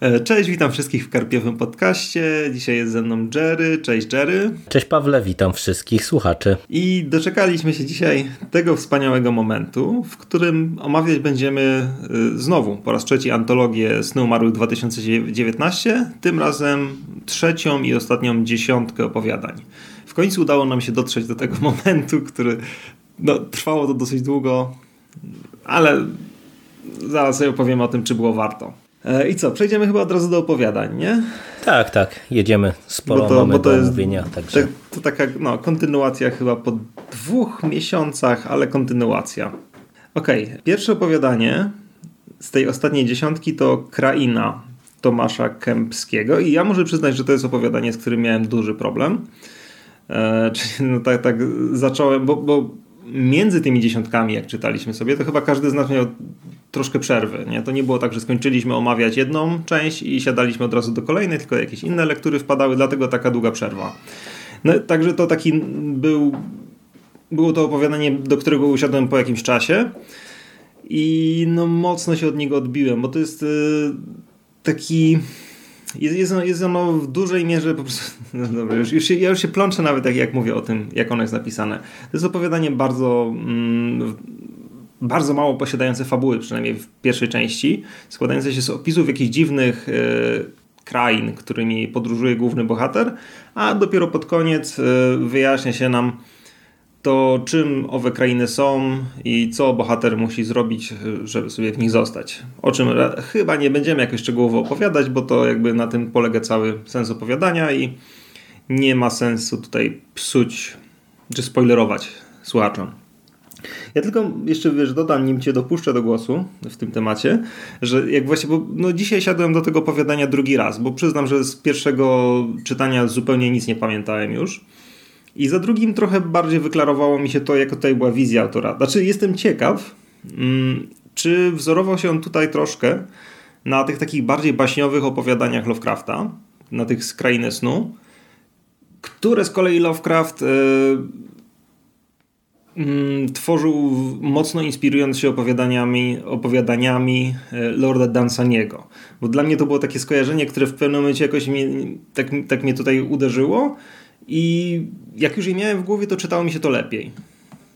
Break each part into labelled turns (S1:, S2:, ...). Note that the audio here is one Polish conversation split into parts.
S1: E, cześć, witam wszystkich w Karpiowym Podcaście. Dzisiaj jest ze mną Jerry. Cześć Jerry.
S2: Cześć Pawle, witam wszystkich słuchaczy.
S1: I doczekaliśmy się dzisiaj tego wspaniałego momentu, w którym omawiać będziemy y, znowu po raz trzeci antologię Snu Umarłych 2019, tym razem trzecią i ostatnią dziesiątkę opowiadań. W końcu udało nam się dotrzeć do tego momentu, który no, trwało to dosyć długo, ale zaraz sobie opowiem o tym, czy było warto. E, I co, przejdziemy chyba od razu do opowiadań, nie?
S2: Tak, tak, jedziemy. Sporo bo to, mamy bo to do jest, omówienia. Także.
S1: To, to taka no, kontynuacja chyba po dwóch miesiącach, ale kontynuacja. Okej, okay. pierwsze opowiadanie z tej ostatniej dziesiątki to Kraina Tomasza Kępskiego i ja muszę przyznać, że to jest opowiadanie, z którym miałem duży problem. E, czyli no tak, tak zacząłem, bo, bo między tymi dziesiątkami, jak czytaliśmy sobie, to chyba każdy z nas miał troszkę przerwy. Nie? To nie było tak, że skończyliśmy omawiać jedną część i siadaliśmy od razu do kolejnej, tylko jakieś inne lektury wpadały, dlatego taka długa przerwa. No, także to taki był. Było to opowiadanie, do którego usiadłem po jakimś czasie i no mocno się od niego odbiłem, bo to jest yy, taki. Jest, jest, ono, jest ono w dużej mierze po prostu. No dobra, już, już się, ja już się plączę nawet jak, jak mówię o tym, jak ono jest napisane. To jest opowiadanie bardzo. Mm, bardzo mało posiadające fabuły, przynajmniej w pierwszej części, składające się z opisów jakichś dziwnych e, krain, którymi podróżuje główny bohater, a dopiero pod koniec e, wyjaśnia się nam to, czym owe krainy są i co bohater musi zrobić, żeby sobie w nich zostać. O czym chyba nie będziemy jakoś szczegółowo opowiadać, bo to jakby na tym polega cały sens opowiadania i nie ma sensu tutaj psuć czy spoilerować słuchaczom. Ja tylko jeszcze wiesz, dodam, nim cię dopuszczę do głosu w tym temacie, że jak właśnie, bo no dzisiaj siadłem do tego opowiadania drugi raz, bo przyznam, że z pierwszego czytania zupełnie nic nie pamiętałem już. I za drugim trochę bardziej wyklarowało mi się to, jako tutaj była wizja autora. Znaczy, jestem ciekaw, mm, czy wzorował się on tutaj troszkę na tych takich bardziej baśniowych opowiadaniach Lovecrafta, na tych z krainy snu, które z kolei Lovecraft. Yy, tworzył mocno inspirując się opowiadaniami, opowiadaniami e, Lorda Dansaniego. Bo dla mnie to było takie skojarzenie, które w pewnym momencie jakoś mnie, tak, tak mnie tutaj uderzyło i jak już je miałem w głowie, to czytało mi się to lepiej.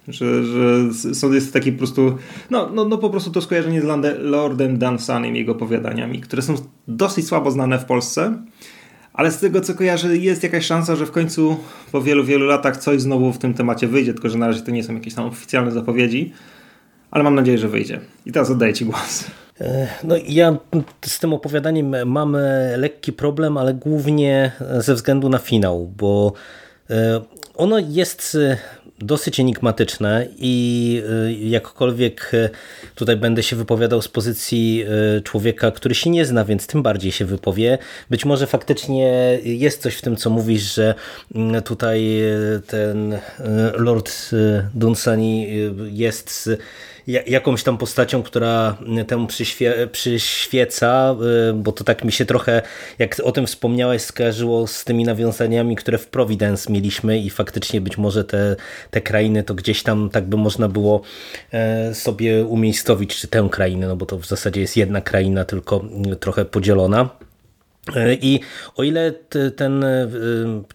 S1: Że, że jest taki po prostu, no, no, no po prostu to skojarzenie z Lordem Dansanem i jego opowiadaniami, które są dosyć słabo znane w Polsce ale z tego co kojarzę jest jakaś szansa, że w końcu po wielu, wielu latach coś znowu w tym temacie wyjdzie, tylko że na razie to nie są jakieś tam oficjalne zapowiedzi, ale mam nadzieję, że wyjdzie. I teraz oddaję Ci głos.
S2: E, no ja z tym opowiadaniem mam lekki problem, ale głównie ze względu na finał, bo e, ono jest dosyć enigmatyczne i jakkolwiek tutaj będę się wypowiadał z pozycji człowieka, który się nie zna, więc tym bardziej się wypowie. Być może faktycznie jest coś w tym, co mówisz, że mm, tutaj ten Lord Dunsany jest jakąś tam postacią, która temu przyświe, przyświeca, y, bo to tak mi się trochę, jak o tym wspomniałeś, skojarzyło z tymi nawiązaniami, które w Providence mieliśmy i faktycznie być może te, te krainy to gdzieś tam tak by można było e, sobie umiejscowić, czy tę krainę, no bo to w zasadzie jest jedna kraina, tylko trochę podzielona. I o ile ten, e,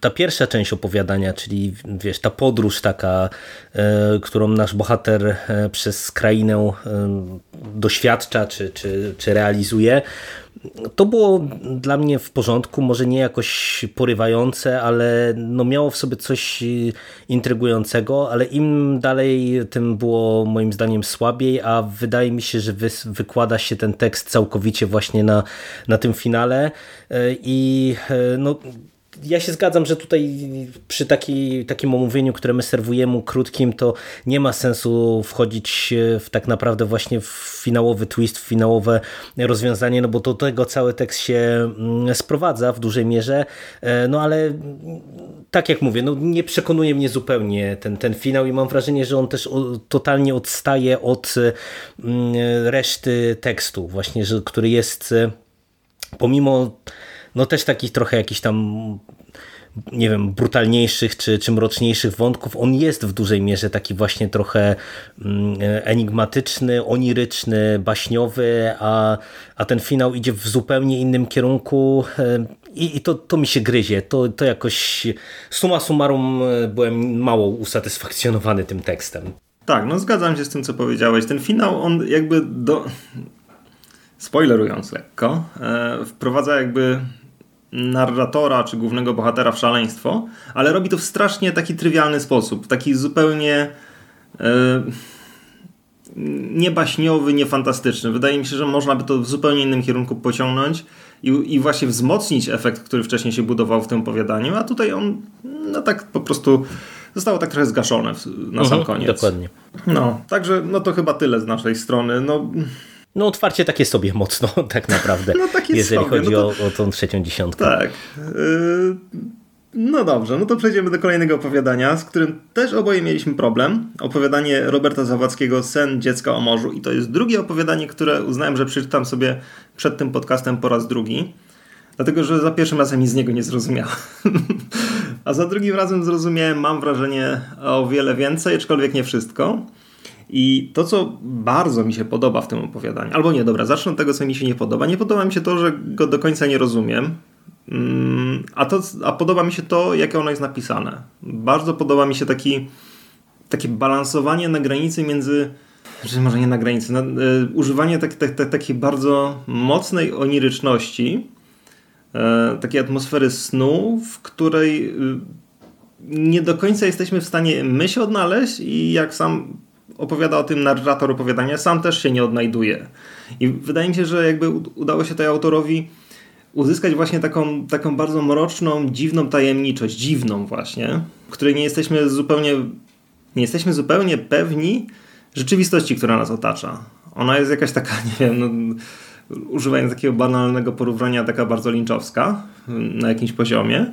S2: ta pierwsza część opowiadania, czyli wiesz, ta podróż taka, e, którą nasz bohater e, przez krainę doświadcza czy, czy, czy realizuje, to było dla mnie w porządku, może nie jakoś porywające, ale no miało w sobie coś intrygującego, ale im dalej, tym było moim zdaniem słabiej, a wydaje mi się, że wy, wykłada się ten tekst całkowicie właśnie na, na tym finale. I no ja się zgadzam, że tutaj przy taki, takim omówieniu, które my serwujemy krótkim, to nie ma sensu wchodzić w tak naprawdę właśnie w finałowy twist, w finałowe rozwiązanie, no bo do tego cały tekst się mm, sprowadza w dużej mierze, e, no ale tak jak mówię, no nie przekonuje mnie zupełnie ten, ten finał i mam wrażenie, że on też totalnie odstaje od mm, reszty tekstu właśnie, że, który jest pomimo no też takich trochę jakichś tam nie wiem, brutalniejszych czy, czy mroczniejszych wątków. On jest w dużej mierze taki właśnie trochę mm, enigmatyczny, oniryczny, baśniowy, a, a ten finał idzie w zupełnie innym kierunku i, i to, to mi się gryzie. To, to jakoś suma summarum byłem mało usatysfakcjonowany tym tekstem.
S1: Tak, no zgadzam się z tym, co powiedziałeś. Ten finał, on jakby do... Spoilerując lekko, e, wprowadza jakby narratora czy głównego bohatera w szaleństwo, ale robi to w strasznie taki trywialny sposób, taki zupełnie e, niebaśniowy, niefantastyczny. Wydaje mi się, że można by to w zupełnie innym kierunku pociągnąć i, i właśnie wzmocnić efekt, który wcześniej się budował w tym opowiadaniu, a tutaj on no tak po prostu zostało tak trochę zgaszone na sam mhm, koniec.
S2: Dokładnie.
S1: No, także no to chyba tyle z naszej strony. No,
S2: no otwarcie takie sobie mocno tak naprawdę, no, takie jeżeli sobie. chodzi no to... o, o tą trzecią dziesiątkę.
S1: Tak. Yy... No dobrze, no to przejdziemy do kolejnego opowiadania, z którym też oboje mieliśmy problem. Opowiadanie Roberta Zawadzkiego Sen dziecka o morzu i to jest drugie opowiadanie, które uznałem, że przeczytam sobie przed tym podcastem po raz drugi. Dlatego, że za pierwszym razem nic z niego nie zrozumiałem. A za drugim razem zrozumiałem, mam wrażenie, o wiele więcej, aczkolwiek nie wszystko. I to, co bardzo mi się podoba w tym opowiadaniu, albo nie, dobra, zacznę od tego, co mi się nie podoba. Nie podoba mi się to, że go do końca nie rozumiem. Mm, a, to, a podoba mi się to, jakie ono jest napisane. Bardzo podoba mi się taki, takie balansowanie na granicy między że może nie na granicy, na, y, używanie tak, tak, tak, takiej bardzo mocnej oniryczności, y, takiej atmosfery snu, w której y, nie do końca jesteśmy w stanie my się odnaleźć i jak sam opowiada o tym narrator opowiadania, sam też się nie odnajduje. I wydaje mi się, że jakby udało się tej autorowi uzyskać właśnie taką, taką bardzo mroczną, dziwną tajemniczość, dziwną właśnie, której nie jesteśmy zupełnie nie jesteśmy zupełnie pewni rzeczywistości, która nas otacza. Ona jest jakaś taka, nie wiem, no, używając takiego banalnego porównania, taka bardzo linczowska na jakimś poziomie.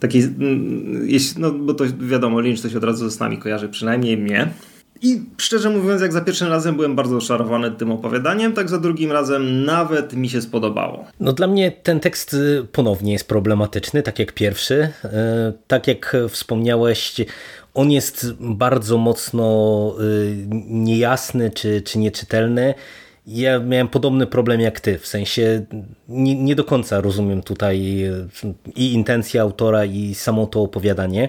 S1: Taki, mm, no bo to wiadomo, Lynch to się od razu z nami kojarzy, przynajmniej mnie. I szczerze mówiąc, jak za pierwszym razem byłem bardzo oczarowany tym opowiadaniem, tak za drugim razem nawet mi się spodobało.
S2: No dla mnie ten tekst y, ponownie jest problematyczny, tak jak pierwszy. Y, tak jak wspomniałeś, on jest bardzo mocno y, niejasny czy, czy nieczytelny. Ja miałem podobny problem jak ty, w sensie nie, nie do końca rozumiem tutaj i intencję autora i samo to opowiadanie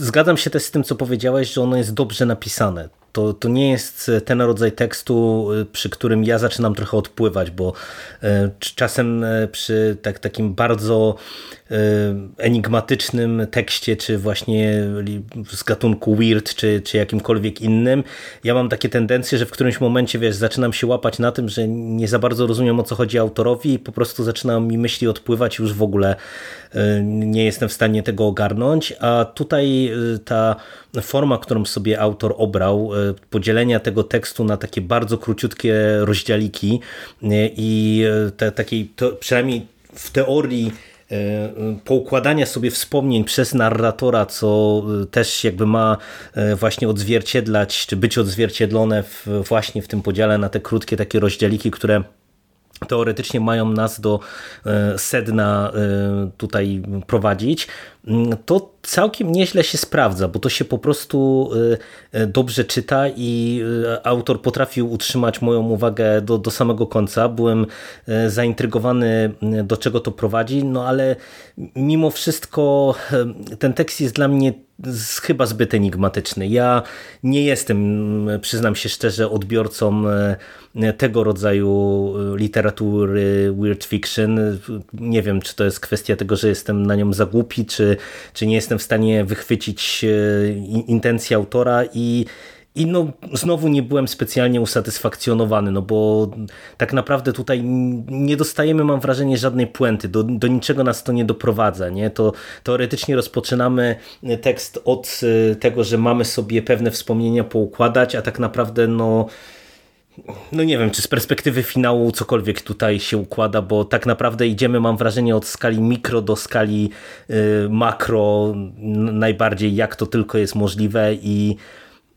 S2: zgadzam się też z tym, co powiedziałeś, że ono jest dobrze napisane. To, to nie jest ten rodzaj tekstu, y, przy którym ja zaczynam trochę odpływać, bo y, czasem przy tak, takim bardzo enigmatycznym tekście, czy właśnie z gatunku weird, czy, czy jakimkolwiek innym, ja mam takie tendencje, że w którymś momencie, wiesz, zaczynam się łapać na tym, że nie za bardzo rozumiem, o co chodzi autorowi i po prostu zaczynam mi myśli odpływać już w ogóle nie jestem w stanie tego ogarnąć, a tutaj ta forma, którą sobie autor obrał, podzielenia tego tekstu na takie bardzo króciutkie rozdziałiki i te, takiej, to, przynajmniej w teorii poukładania sobie wspomnień przez narratora, co też jakby ma właśnie odzwierciedlać, czy być odzwierciedlone w, właśnie w tym podziale na te krótkie takie rozdziałiki, które teoretycznie mają nas do e, sedna tutaj prowadzić, to całkiem nieźle się sprawdza, bo to się po prostu y, y, dobrze czyta i y, autor potrafił utrzymać moją uwagę do, do samego końca. Byłem zaintrygowany, do czego to prowadzi, no ale mimo wszystko ten tekst jest dla mnie chyba zbyt enigmatyczny. Ja nie jestem, przyznam się szczerze, odbiorcą tego rodzaju literatury weird fiction. Nie wiem, czy to jest kwestia tego, że jestem na nią za głupi, czy, czy nie jestem w stanie wychwycić e, intencję autora i i no, znowu nie byłem specjalnie usatysfakcjonowany, no bo tak naprawdę tutaj nie dostajemy, mam wrażenie, żadnej puenty, do, do niczego nas to nie doprowadza. Nie? To teoretycznie rozpoczynamy tekst od e, tego, że mamy sobie pewne wspomnienia poukładać, a tak naprawdę no no nie wiem, czy z perspektywy finału cokolwiek tutaj się układa, bo tak naprawdę idziemy, mam wrażenie, od skali mikro do skali y, makro, najbardziej jak to tylko jest możliwe i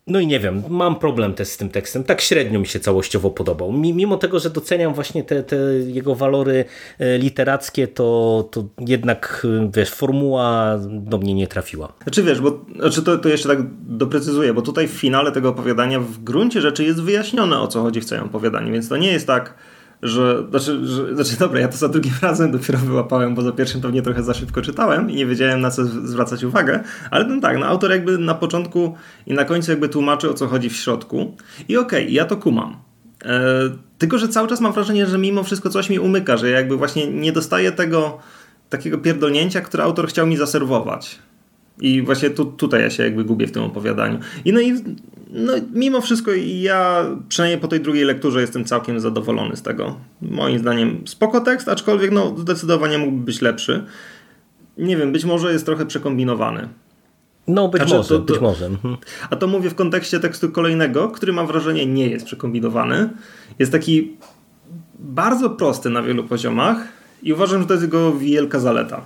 S2: no i nie wiem, mam problem też z tym tekstem. Tak średnio mi się całościowo podobał. Mimo tego, że doceniam właśnie te, te jego walory e, literackie, to, to jednak, e, wiesz, formuła do mnie nie trafiła.
S1: Znaczy wiesz, bo znaczy to, to jeszcze tak doprecyzuję, bo tutaj w finale tego opowiadania w gruncie rzeczy jest wyjaśnione o co chodzi w całym opowiadaniu, więc to nie jest tak, że znaczy, że, znaczy dobra, ja to za drugim razem dopiero wyłapałem, bo za pierwszym pewnie trochę za szybko czytałem i nie wiedziałem na co zwracać uwagę, ale no tak, no autor jakby na początku i na końcu jakby tłumaczy o co chodzi w środku i okej, okay, ja to kumam. E, tylko, że cały czas mam wrażenie, że mimo wszystko coś mi umyka, że jakby właśnie nie dostaję tego takiego pierdolnięcia, które autor chciał mi zaserwować. I właśnie tu, tutaj ja się jakby gubię w tym opowiadaniu. I no i no, mimo wszystko ja przynajmniej po tej drugiej lekturze jestem całkiem zadowolony z tego. Moim zdaniem spoko tekst, aczkolwiek no, zdecydowanie mógłby być lepszy. Nie wiem, być może jest trochę przekombinowany.
S2: No, być znaczy, może, to, to, być może. Mhm.
S1: A to mówię w kontekście tekstu kolejnego, który mam wrażenie nie jest przekombinowany. Jest taki bardzo prosty na wielu poziomach i uważam, że to jest jego wielka zaleta.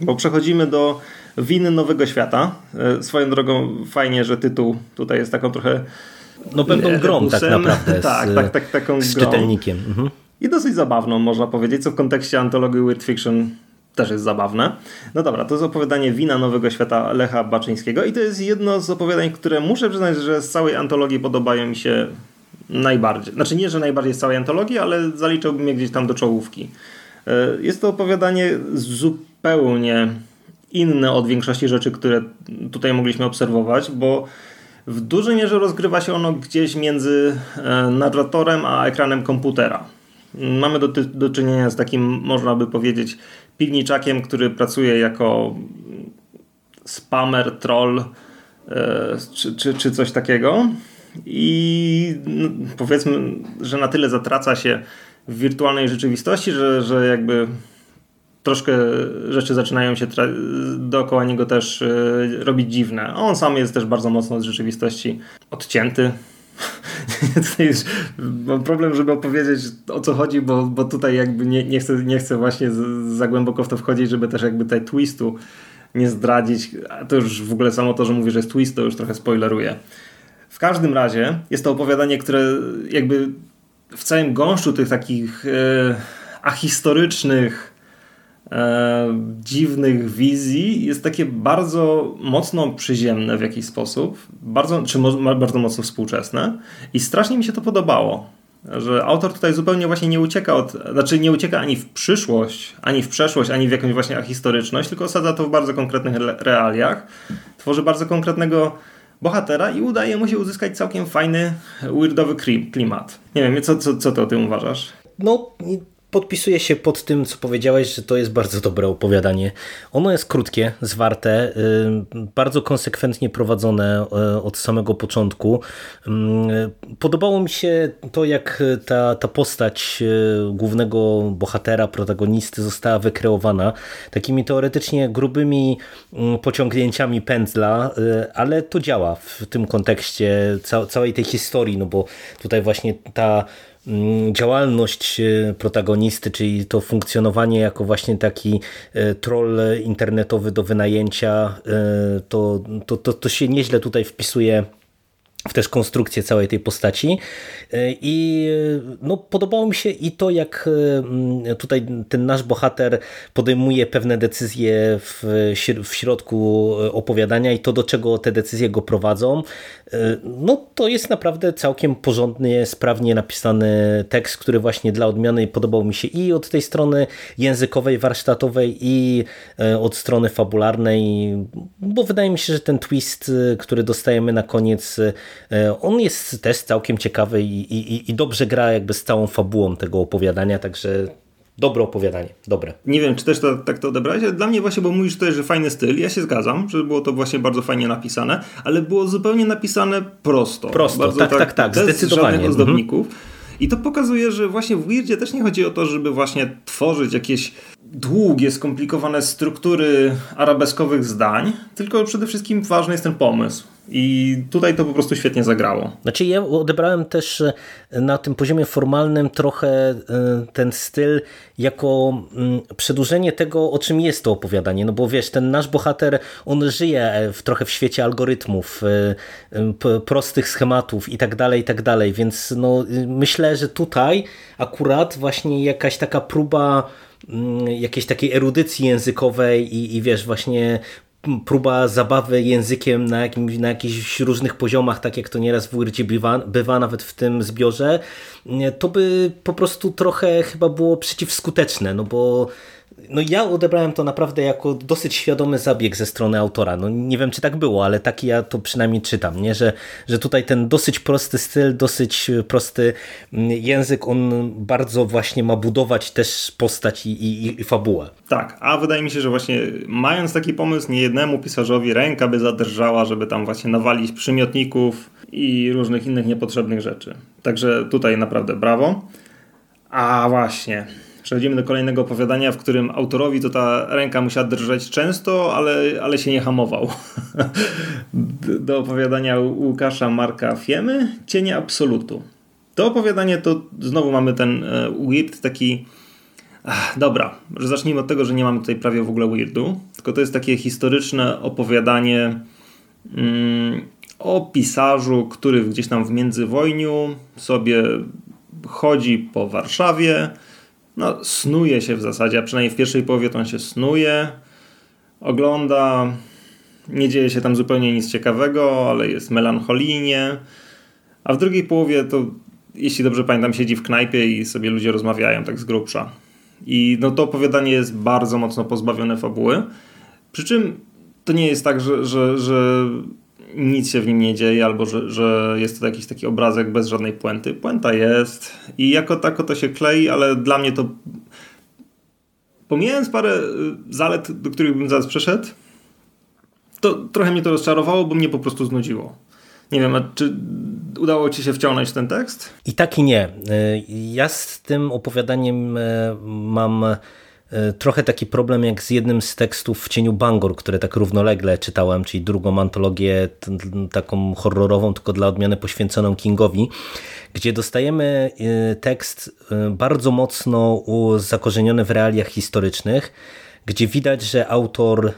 S1: Bo przechodzimy do Winy Nowego Świata. E, swoją drogą fajnie, że tytuł tutaj jest taką trochę
S2: no pewną grą tak naprawdę.
S1: tak, z, tak, tak, taką
S2: z grą. czytelnikiem. Mhm.
S1: I dosyć zabawną można powiedzieć, co w kontekście antologii Weird Fiction też jest zabawne. No dobra, to jest opowiadanie Wina Nowego Świata Lecha Baczyńskiego i to jest jedno z opowiadań, które muszę przyznać, że z całej antologii podobają mi się najbardziej. Znaczy nie, że najbardziej z całej antologii, ale zaliczyłbym je gdzieś tam do czołówki. E, jest to opowiadanie zupełnie inne od większości rzeczy, które tutaj mogliśmy obserwować, bo w dużej mierze rozgrywa się ono gdzieś między e, narratorem a ekranem komputera. Mamy do, do czynienia z takim, można by powiedzieć, piwniczakiem, który pracuje jako spamer, troll e, czy, czy, czy coś takiego. I no, powiedzmy, że na tyle zatraca się w wirtualnej rzeczywistości, że, że jakby troszkę rzeczy zaczynają się dookoła niego też yy, robić dziwne. On sam jest też bardzo mocno z rzeczywistości odcięty. mam problem, żeby opowiedzieć o co chodzi, bo, bo tutaj jakby nie, nie, chcę, nie chcę właśnie za głęboko w to wchodzić, żeby też jakby tutaj twistu nie zdradzić. A to już w ogóle samo to, że mówię, że jest twist, to już trochę spoileruje. W każdym razie jest to opowiadanie, które jakby w całym gąszczu tych takich yy, ahistorycznych e, dziwnych wizji jest takie bardzo mocno przyziemne w jakiś sposób, bardzo, czy bardzo mocno współczesne i strasznie mi się to podobało. Że autor tutaj zupełnie właśnie nie ucieka od, znaczy nie ucieka ani w przyszłość, ani w przeszłość, ani w jakąś właśnie historyczność, tylko osadza to w bardzo konkretnych realiach. Tworzy bardzo konkretnego bohatera i udaje mu się uzyskać całkiem fajny, weirdowy klimat. Nie wiem, co, co, co ty o tym uważasz?
S2: No, podpisuję się pod tym, co powiedziałeś, że to jest bardzo dobre opowiadanie. Ono jest krótkie, zwarte, bardzo konsekwentnie prowadzone y, od samego początku. Podobało mi się to, jak ta, ta postać głównego bohatera, protagonisty została wykreowana takimi teoretycznie grubymi pociągnięciami pędzla, ale to działa w tym kontekście całej tej historii, no bo tutaj właśnie ta działalność e, protagonisty, czyli to funkcjonowanie jako właśnie taki e, troll internetowy do wynajęcia, e, to, to, to, to się nieźle tutaj wpisuje w też konstrukcję całej tej postaci. I no, podobało mi się i to jak mm, tutaj ten nasz bohater podejmuje pewne decyzje w, w środku opowiadania i to do czego te decyzje go prowadzą. No to jest naprawdę całkiem porządnie, sprawnie napisany tekst, który właśnie dla odmiany podobał mi się i od tej strony językowej, warsztatowej i od strony fabularnej, bo wydaje mi się, że ten twist, który dostajemy na koniec E, on jest też całkiem ciekawy i, i, i dobrze gra jakby z całą fabułą tego opowiadania, także dobre opowiadanie, dobre.
S1: Nie wiem, czy też to, tak to odebrałeś, ale dla mnie właśnie, bo mówisz tutaj, że fajny styl, ja się zgadzam, że było to właśnie bardzo fajnie napisane, ale było zupełnie napisane prosto.
S2: Prosto, bardzo tak, tak, tak, tak zdecydowanie.
S1: Żadnych ozdobników. Mhm. I to pokazuje, że właśnie w Weirdzie też nie chodzi o to, żeby właśnie tworzyć jakieś długie, skomplikowane struktury arabeskowych zdań, tylko przede wszystkim ważny jest ten pomysł. I tutaj to po prostu świetnie zagrało.
S2: Znaczy ja odebrałem też na tym poziomie formalnym trochę e, ten styl jako mm, przedłużenie tego, o czym jest to opowiadanie. No bo wiesz, ten nasz bohater, on żyje w, trochę w świecie algorytmów, e, prostych schematów i tak dalej, i tak dalej. Więc no, myślę, że tutaj akurat właśnie jakaś taka próba jakiejś takiej erudycji językowej i, i wiesz, właśnie próba zabawy językiem na, jakim, na jakichś różnych poziomach, tak jak to nieraz w Weirdzie bywa, bywa, nawet w tym zbiorze, to by po prostu trochę chyba było przeciwskuteczne, no bo no ja odebrałem to naprawdę jako dosyć świadomy zabieg ze strony autora. No nie wiem, czy tak było, ale taki ja to przynajmniej czytam, nie? Że, że tutaj ten dosyć prosty styl, dosyć prosty mm, język, on bardzo właśnie ma budować też postać i, i, i fabułę.
S1: Tak, a wydaje mi się, że właśnie mając taki pomysł, nie jednemu pisarzowi ręka by zadrżała, żeby tam właśnie nawalić przymiotników i różnych innych niepotrzebnych rzeczy. Także tutaj naprawdę brawo. A właśnie, Przechodzimy do kolejnego opowiadania, w którym autorowi to ta ręka musiała drżeć często, ale, ale się nie hamował. do opowiadania Łukasza Marka Fiemy, Cienie Absolutu. To opowiadanie to znowu mamy ten e, weird taki... Ach, dobra, że zacznijmy od tego, że nie mamy tutaj prawie w ogóle weirdu, tylko to jest takie historyczne opowiadanie mm, o pisarzu, który gdzieś tam w międzywojniu sobie chodzi po Warszawie, no, snuje się w zasadzie, a przynajmniej w pierwszej połowie to on się snuje, ogląda, nie dzieje się tam zupełnie nic ciekawego, ale jest melancholijnie, a w drugiej połowie to, jeśli dobrze pamiętam, siedzi w knajpie i sobie ludzie rozmawiają tak z grubsza. I no, to opowiadanie jest bardzo mocno pozbawione fabuły, przy czym to nie jest tak, że, że, że nic się w nim nie dzieje, albo że, że jest to jakiś taki obrazek bez żadnej puenty. Puenta jest i jako tako to się klei, ale dla mnie to pomijając parę y, zalet, do których bym zaraz przeszedł, to trochę mnie to rozczarowało, bo mnie po prostu znudziło. Nie wiem, czy udało ci się wciągnąć ten tekst?
S2: I tak i nie. Y, ja z tym opowiadaniem y, mam trochę taki problem jak z jednym z tekstów w cieniu Bangor, które tak równolegle czytałem, czyli drugą antologię taką horrorową, tylko dla odmiany poświęconą Kingowi, gdzie dostajemy e, tekst e, bardzo mocno zakorzeniony w realiach historycznych, gdzie widać, że autor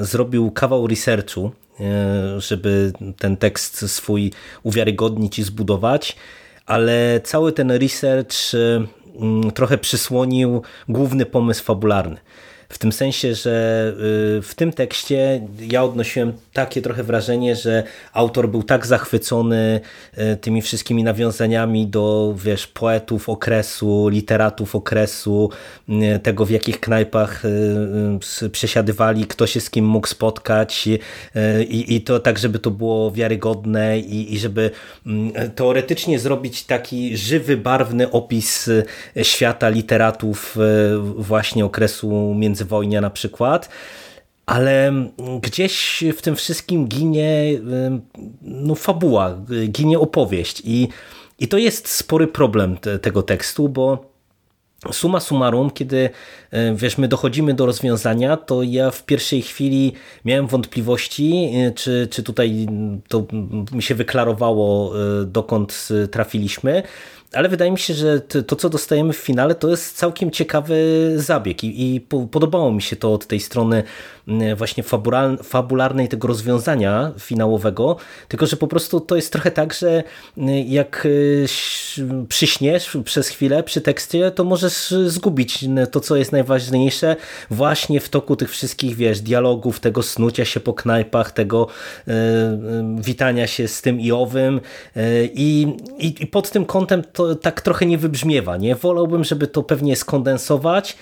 S2: zrobił kawał researchu, żeby ten tekst swój uwiarygodnić i zbudować, ale cały ten research trochę przysłonił główny pomysł fabularny. W tym sensie, że y, w tym tekście ja odnosiłem takie trochę wrażenie, że autor był tak zachwycony y, tymi wszystkimi nawiązaniami do wiesz, poetów okresu, literatów okresu, y, tego w jakich knajpach przesiadywali, kto się z kim mógł spotkać i, i to tak, żeby to było wiarygodne i, i żeby mm, teoretycznie zrobić taki żywy, barwny opis świata literatów właśnie okresu między międzywojnia na przykład, ale gdzieś w tym wszystkim ginie no, fabuła, ginie opowieść i, i to jest spory problem te, tego tekstu, bo Suma summarum, kiedy wiesz, my dochodzimy do rozwiązania, to ja w pierwszej chwili miałem wątpliwości, czy, czy tutaj to mi się wyklarowało, dokąd trafiliśmy ale wydaje mi się, że to, co dostajemy w finale, to jest całkiem ciekawy zabieg i, i podobało mi się to od tej strony właśnie fabularnej tego rozwiązania finałowego, tylko że po prostu to jest trochę tak, że jak e, przyśniesz przez chwilę przy tekście, to możesz zgubić to, co jest najważniejsze właśnie w toku tych wszystkich, wiesz, dialogów, tego snucia się po knajpach, tego e, e, witania się z tym i owym i, i, i pod tym kątem to tak trochę nie wybrzmiewa, nie? Wolałbym, żeby to pewnie skondensować,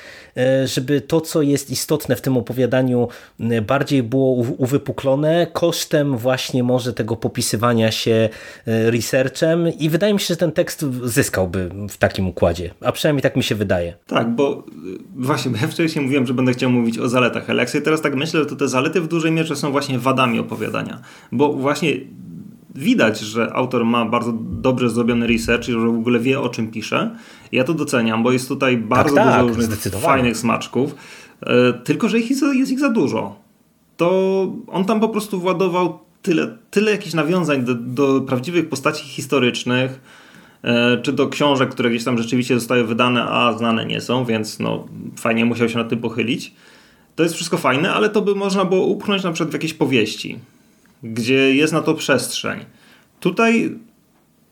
S2: żeby to, co jest istotne w tym opowiadaniu bardziej było uwypuklone kosztem właśnie może tego popisywania się e, researchem i wydaje mi się, że ten tekst zyskałby w takim układzie, a przynajmniej tak mi się wydaje.
S1: Tak, bo e, właśnie ja wcześniej mówiłem, że będę chciał mówić o zaletach, ale jak sobie teraz tak myślę, to te zalety w dużej mierze są właśnie wadami opowiadania, bo właśnie widać, że autor ma bardzo dobrze zrobiony research i że w ogóle wie o czym pisze. Ja to doceniam, bo jest tutaj bardzo tak, tak, dużo różnych fajnych smaczków. E, tylko, że ich jest ich za dużo. To on tam po prostu władował tyle, tyle jakichś nawiązań do, do prawdziwych postaci historycznych, e, czy do książek, które gdzieś tam rzeczywiście zostały wydane, a znane nie są, więc no, fajnie musiał się nad tym pochylić. To jest wszystko fajne, ale to by można było upchnąć na przykład w jakieś powieści, gdzie jest na to przestrzeń. Tutaj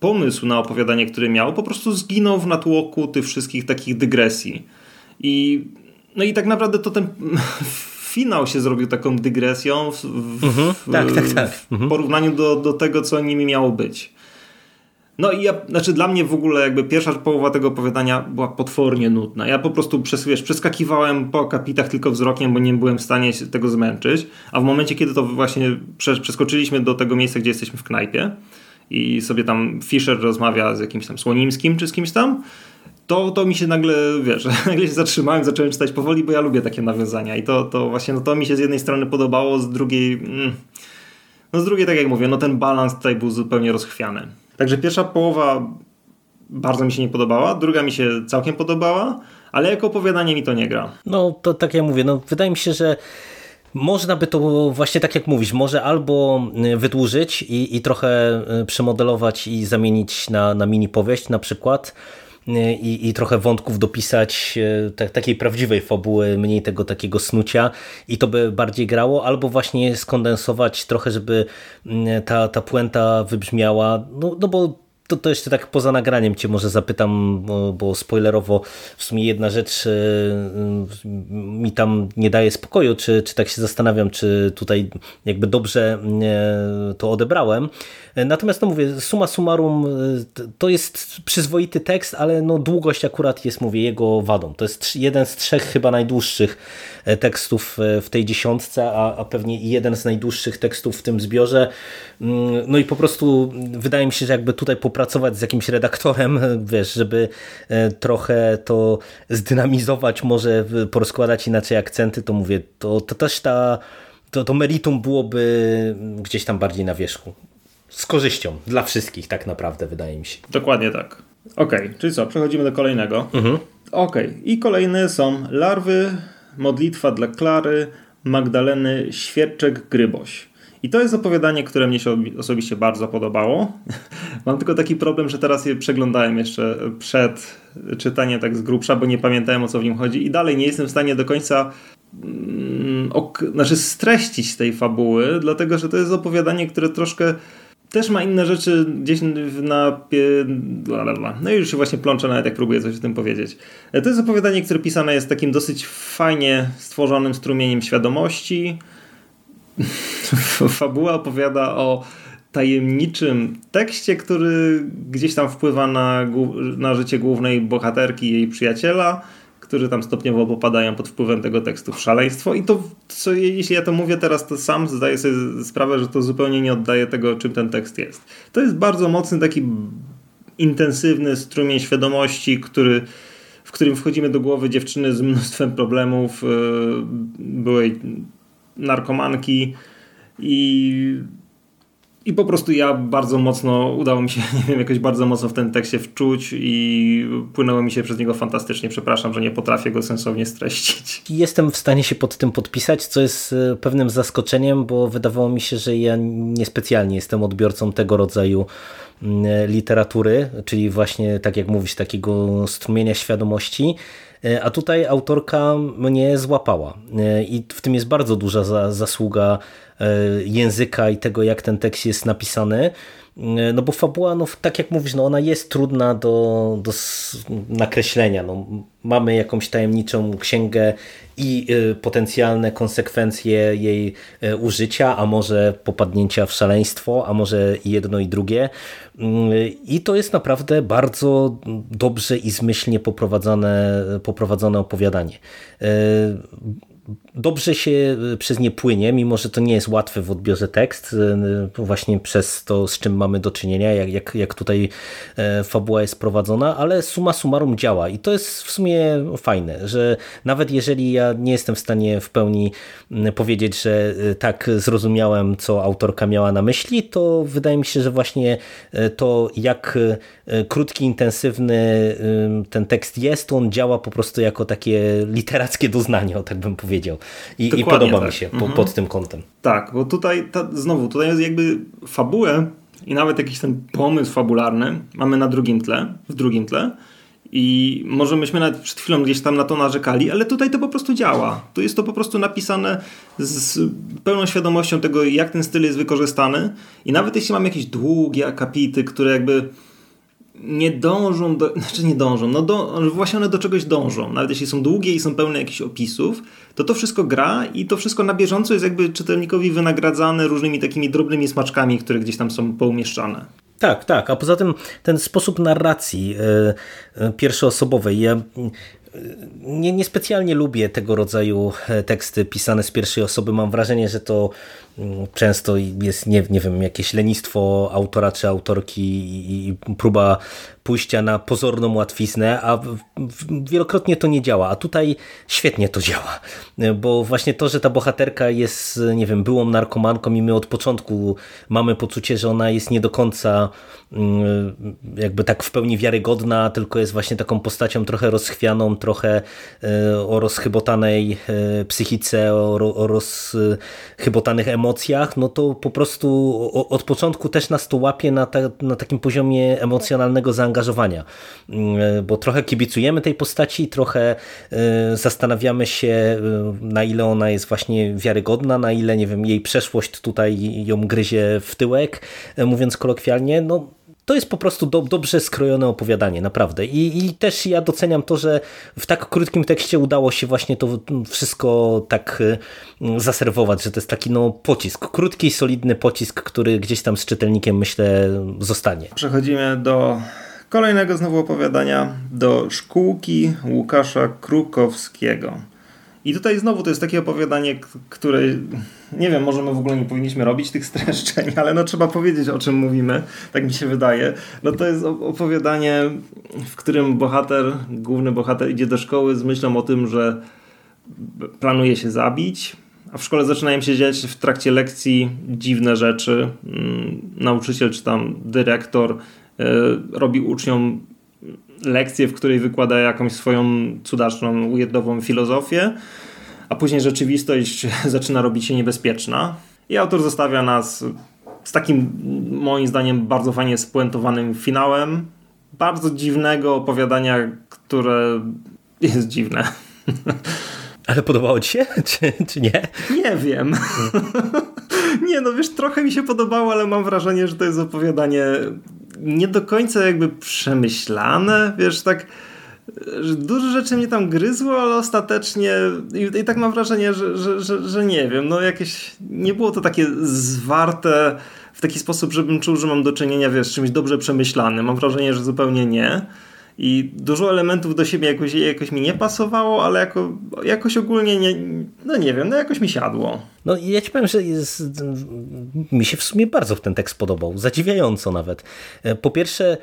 S1: pomysł na opowiadanie, który miał, po prostu zginął w natłoku tych wszystkich takich dygresji. I, no i tak naprawdę to ten finał się zrobił taką dygresją w, w, mhm, tak, tak, tak. w mhm. porównaniu do, do tego, co nimi miało być. No i ja, znaczy dla mnie w ogóle jakby pierwsza połowa tego opowiadania była potwornie nudna. Ja po prostu przez, wiesz, przeskakiwałem po kapitach tylko wzrokiem, bo nie byłem w stanie się tego zmęczyć. A w momencie, kiedy to właśnie przeskoczyliśmy do tego miejsca, gdzie jesteśmy w knajpie i sobie tam Fisher rozmawia z jakimś tam Słonimskim czy z kimś tam, to, to mi się nagle, wiesz, nagle się zatrzymałem, zacząłem czytać powoli, bo ja lubię takie nawiązania i to, to właśnie no to mi się z jednej strony podobało, z drugiej mm, no z drugiej, tak jak mówię, no ten balans tutaj był zupełnie rozchwiany. Także pierwsza połowa bardzo mi się nie podobała, druga mi się całkiem podobała, ale jako opowiadanie mi to nie gra.
S2: No to tak jak mówię, no wydaje mi się, że można by to właśnie tak jak mówisz, może albo y, wydłużyć i, i trochę y, przemodelować i zamienić na, na mini powieść na przykład, i, i trochę wątków dopisać tak, takiej prawdziwej fabuły, mniej tego takiego snucia i to by bardziej grało, albo właśnie skondensować trochę, żeby ta, ta puenta wybrzmiała, no, no bo to, to jeszcze tak poza nagraniem cię może zapytam, bo, spoilerowo w sumie jedna rzecz e, mi tam nie daje spokoju, czy, czy tak się zastanawiam, czy tutaj jakby dobrze e, to odebrałem. E, natomiast no mówię, suma summarum to jest przyzwoity tekst, ale no długość akurat jest, mówię, jego wadą. To jest jeden z trzech chyba najdłuższych tekstów w tej dziesiątce, a, a pewnie jeden z najdłuższych tekstów w tym zbiorze. Mm, no i po prostu wydaje mi się, że jakby tutaj poprawić współpracować z jakimś redaktorem, wiesz, żeby e, trochę to zdynamizować, może porozkładać inaczej akcenty, to mówię, to, to też ta, to, to meritum byłoby gdzieś tam bardziej na wierzchu. Z korzyścią dla wszystkich tak naprawdę, wydaje mi się.
S1: Dokładnie tak. Okej, okay, czyli co, przechodzimy do kolejnego. Mhm. Okej, okay. i kolejne są larwy, modlitwa dla Klary, Magdaleny, Świerczek, Gryboś. I to jest opowiadanie, które mnie się osobiście bardzo podobało. Mam tylko taki problem, że teraz je przeglądałem jeszcze przed czytaniem tak z grubsza, bo nie pamiętałem o co w nim chodzi i dalej nie jestem w stanie do końca mm, ok, znaczy streścić tej fabuły, dlatego że to jest opowiadanie, które troszkę też ma inne rzeczy gdzieś na... No i już się właśnie plączę nawet jak próbuję coś o tym powiedzieć. To jest opowiadanie, które pisane jest takim dosyć fajnie stworzonym strumieniem świadomości, fabuła opowiada o tajemniczym tekście, który gdzieś tam wpływa na, na życie głównej bohaterki i jej przyjaciela, którzy tam stopniowo popadają pod wpływem tego tekstu w szaleństwo. I to, co, jeśli ja to mówię teraz, to sam zdaję sobie sprawę, że to zupełnie nie oddaje tego, czym ten tekst jest. To jest bardzo mocny, taki intensywny strumień świadomości, który, w którym wchodzimy do głowy dziewczyny z mnóstwem problemów, yy, byłej narkomanki i i po prostu ja bardzo mocno, udało mi się, nie wiem, jakoś bardzo mocno w ten tekście wczuć i płynęło mi się przez niego fantastycznie. Przepraszam, że nie potrafię go sensownie streścić.
S2: Jestem w stanie się pod tym podpisać, co jest e, pewnym zaskoczeniem, bo wydawało mi się, że ja niespecjalnie jestem odbiorcą tego rodzaju mm, literatury, czyli właśnie, tak jak mówisz, takiego strumienia świadomości. E, a tutaj autorka mnie złapała e, i w tym jest bardzo duża zasługa e, języka i tego, jak ten tekst jest napisany. No bo fabuła, no, tak jak mówisz, no ona jest trudna do, do nakreślenia. No, mamy jakąś tajemniczą księgę i y, potencjalne konsekwencje jej y, użycia, a może popadnięcia w szaleństwo, a może jedno i drugie. Y, I to jest naprawdę bardzo dobrze i zmyślnie poprowadzone, poprowadzone opowiadanie dobrze się przez nie płynie, mimo że to nie jest łatwy w odbiorze tekst, właśnie przez to, z czym mamy do czynienia, jak, jak, jak tutaj fabuła jest prowadzona, ale suma summarum działa i to jest w sumie fajne, że nawet jeżeli ja nie jestem w stanie w pełni powiedzieć, że tak zrozumiałem, co autorka miała na myśli, to wydaje mi się, że właśnie to, jak krótki, intensywny ten tekst jest, on działa po prostu jako takie literackie doznanie, o tak bym powiedział. I, i podoba tak. mi się mhm. pod tym kątem.
S1: Tak, bo tutaj ta, znowu, tutaj jest jakby fabułę i nawet jakiś ten pomysł fabularny mamy na drugim tle, w drugim tle. I może myśmy nawet przed chwilą gdzieś tam na to narzekali, ale tutaj to po prostu działa. Tu jest to po prostu napisane z pełną świadomością tego, jak ten styl jest wykorzystany. I nawet jeśli mamy jakieś długie akapity, które jakby nie dążą, do, znaczy nie dążą, no do, właśnie one do czegoś dążą. Nawet jeśli są długie i są pełne jakichś opisów, to to wszystko gra i to wszystko na bieżąco jest jakby czytelnikowi wynagradzane różnymi takimi drobnymi smaczkami, które gdzieś tam są poumieszczane.
S2: Tak, tak, a poza tym ten sposób narracji yy, pierwszoosobowej, ja nie, niespecjalnie lubię tego rodzaju teksty pisane z pierwszej osoby. Mam wrażenie, że to często jest, nie, nie wiem, jakieś lenistwo autora czy autorki i, próba pójścia na pozorną łatwiznę, a wielokrotnie to nie działa, a tutaj świetnie to działa, bo właśnie to, że ta bohaterka jest, nie wiem, byłą narkomanką i my od początku mamy poczucie, że ona jest nie do końca mm, jakby tak w pełni wiarygodna, tylko jest właśnie taką postacią trochę rozchwianą, trochę e, o rozchybotanej e, psychice, o rozchybotanych emocjach, no to po prostu od początku też nas to łapie na, ta, na takim poziomie emocjonalnego zaangażowania. Mm, bo trochę kibicujemy tej postaci, trochę e, zastanawiamy się, e, na ile ona jest właśnie wiarygodna, na ile, nie wiem, jej przeszłość tutaj ją gryzie w tyłek, mówiąc kolokwialnie, no to jest po prostu do, dobrze skrojone opowiadanie, naprawdę. I, I też ja doceniam to, że w tak krótkim tekście udało się właśnie to wszystko tak zaserwować, że to jest taki no pocisk, krótki, solidny pocisk, który gdzieś tam z czytelnikiem myślę zostanie.
S1: Przechodzimy do kolejnego znowu opowiadania do szkółki Łukasza Krukowskiego. I tutaj znowu to jest takie opowiadanie, które nie wiem, może my w ogóle nie powinniśmy robić tych streszczeń, ale no trzeba powiedzieć o czym mówimy, tak mi się wydaje. No to jest opowiadanie, w którym bohater, główny bohater idzie do szkoły z myślą o tym, że planuje się zabić, a w szkole zaczynają się dziać w trakcie lekcji dziwne rzeczy. Mm, nauczyciel czy tam dyrektor E, robi uczniom lekcję, w której wykłada jakąś swoją cudaczną, ujedową filozofię, a później rzeczywistość zaczyna robić się niebezpieczna. I autor zostawia nas z takim, moim zdaniem, bardzo fajnie spuentowanym finałem. Bardzo dziwnego opowiadania, które jest dziwne.
S2: Ale podobało ci się, czy, czy nie?
S1: Nie wiem. nie, no wiesz, trochę mi się podobało, ale mam wrażenie, że to jest opowiadanie nie do końca jakby przemyślane, wiesz, tak dużo rzeczy mnie tam gryzło, ale ostatecznie i, i tak mam wrażenie, że, że, że, że, nie wiem, no jakieś nie było to takie zwarte w taki sposób, żebym czuł, że mam do czynienia, wiesz, z czymś dobrze przemyślanym. Mam wrażenie, że zupełnie nie. I dużo elementów do siebie jakoś, jakoś mi nie pasowało, ale jako, jakoś ogólnie nie, no nie wiem, no jakoś mi siadło.
S2: No ja ci powiem, że jest, mi się w sumie bardzo ten tekst podobał, zadziwiająco nawet. Po pierwsze,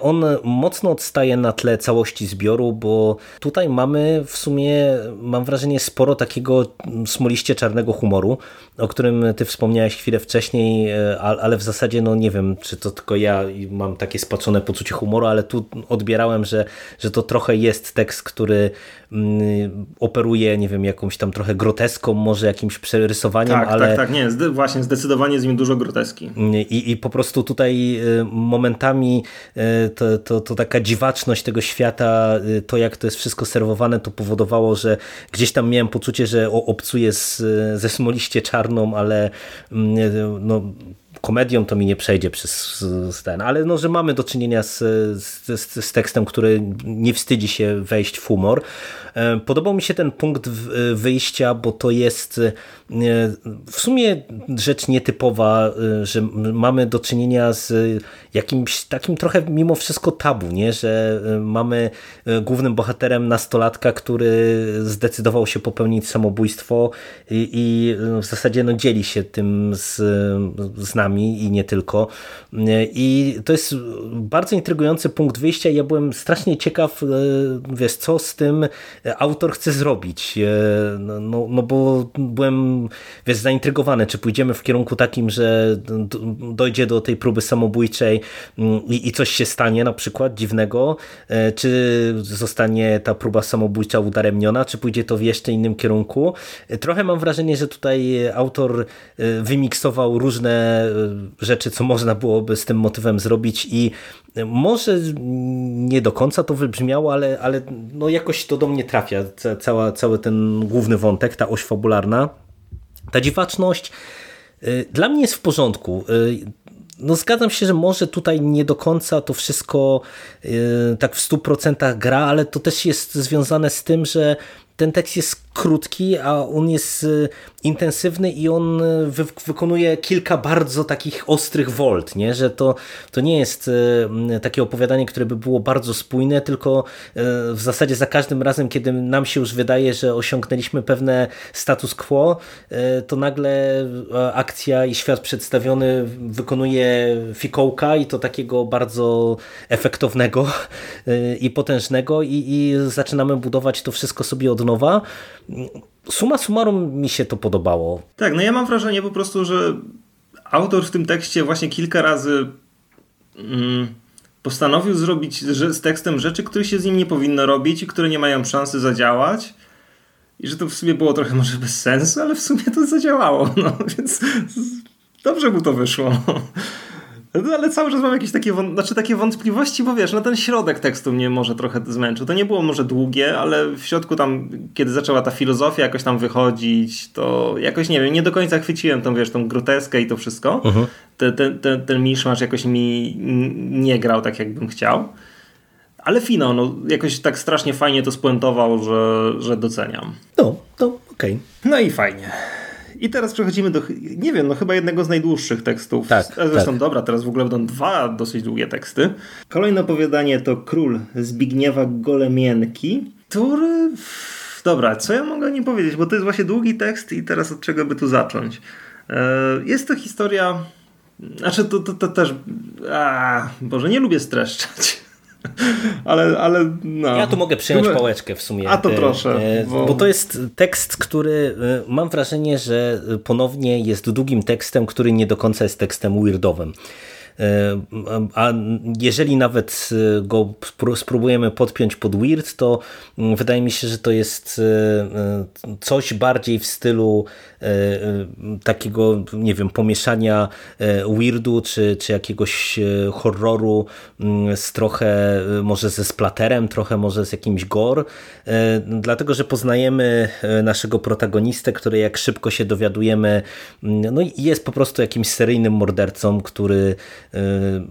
S2: on mocno odstaje na tle całości zbioru, bo tutaj mamy w sumie, mam wrażenie, sporo takiego smoliście czarnego humoru, o którym ty wspomniałeś chwilę wcześniej, ale w zasadzie, no nie wiem, czy to tylko ja mam takie spaczone poczucie humoru, ale tu odbierałem, że, że to trochę jest tekst, który mm, operuje, nie wiem, jakąś tam trochę groteską, może jakimś przerysowaniem,
S1: tak,
S2: ale...
S1: Tak, tak, nie, właśnie, zdecydowanie jest nim dużo groteski.
S2: I, I po prostu tutaj y, momentami y, to, to, to taka dziwaczność tego świata, y, to jak to jest wszystko serwowane, to powodowało, że gdzieś tam miałem poczucie, że obcuję z, ze smoliście czarną, ale mm, no, komedią, to mi nie przejdzie przez ten, ale no, że mamy do czynienia z, z, z tekstem, który nie wstydzi się wejść w humor. Podobał mi się ten punkt wyjścia, bo to jest w sumie rzecz nietypowa, że mamy do czynienia z jakimś takim trochę mimo wszystko tabu, nie? że mamy głównym bohaterem nastolatka, który zdecydował się popełnić samobójstwo i, i w zasadzie no, dzieli się tym z, z nami i nie tylko. I to jest bardzo intrygujący punkt wyjścia. Ja byłem strasznie ciekaw, wiesz, co z tym autor chce zrobić. No, no, no bo byłem wiesz, zaintrygowany, czy pójdziemy w kierunku takim, że dojdzie do tej próby samobójczej i, i coś się stanie na przykład dziwnego, czy zostanie ta próba samobójcza udaremniona, czy pójdzie to w jeszcze innym kierunku. Trochę mam wrażenie, że tutaj autor e, wymiksował różne e, rzeczy, co można byłoby z tym motywem zrobić i może nie do końca to wybrzmiało, ale, ale no jakoś to do mnie trafia, cała, cały ten główny wątek, ta oś fabularna. Ta dziwaczność e, dla mnie jest w porządku no zgadzam się, że może tutaj nie do końca to wszystko yy, tak w 100% gra, ale to też jest związane z tym, że ten tekst jest krótki, a on jest y, intensywny i on y, wy wykonuje kilka bardzo takich ostrych wolt, nie? że to, to nie jest y, takie opowiadanie, które by było bardzo spójne, tylko w zasadzie za każdym razem, kiedy nam się już wydaje, że osiągnęliśmy pewne status quo, to nagle akcja i świat przedstawiony wykonuje fikołka i to takiego bardzo efektownego i potężnego i, i zaczynamy budować to wszystko sobie od nowa suma summarum mi się to podobało.
S1: Tak, no ja mam wrażenie po prostu, że autor w tym tekście właśnie kilka razy mm, postanowił zrobić z tekstem rzeczy, których się z nim nie powinno robić i które nie mają szansy zadziałać. I że to w sumie było trochę może bez sensu, ale w sumie to zadziałało. No, więc dobrze mu to wyszło. No, ale cały czas mam jakieś takie, znaczy takie wątpliwości, bo wiesz, no ten środek tekstu mnie może trochę zmęczył. To nie było może długie, ale w środku tam, kiedy zaczęła ta filozofia jakoś tam wychodzić, to jakoś, nie wiem, nie do końca chwyciłem tą, wiesz, tą groteskę i to wszystko. Uh -huh. ten, ten, ten, ten miszmasz jakoś mi nie grał tak, jakbym chciał. Ale Fino, no, jakoś tak strasznie fajnie to spuentował, że, że doceniam.
S2: No, to okej. Okay.
S1: No i fajnie. I teraz przechodzimy do, nie wiem, no chyba jednego z najdłuższych tekstów. Tak, Zresztą tak. dobra, teraz w ogóle będą dwa dosyć długie teksty. Kolejne opowiadanie to Król Zbigniewa Golemienki, który... Dobra, co ja mogę nie powiedzieć, bo to jest właśnie długi tekst i teraz od czego by tu zacząć? E, jest to historia... Znaczy, to, to, to też... A, Boże, nie lubię streszczać. ale, ale no.
S2: Ja tu mogę przyjąć pałeczkę w sumie.
S1: A to proszę.
S2: E, bo... bo... to jest tekst, który e, mam wrażenie, że ponownie jest długim tekstem, który nie do końca jest tekstem weirdowym. E, a jeżeli nawet e, go spróbujemy podpiąć pod weird, to mm, wydaje mi się, że to jest e, coś bardziej w stylu takiego, nie wiem, pomieszania weirdu czy, czy jakiegoś horroru mm, z trochę może ze splaterem, trochę może z jakimś gore, dlatego, że poznajemy naszego protagonistę, który jak szybko się dowiadujemy, mm, no jest po prostu jakimś seryjnym mordercą, który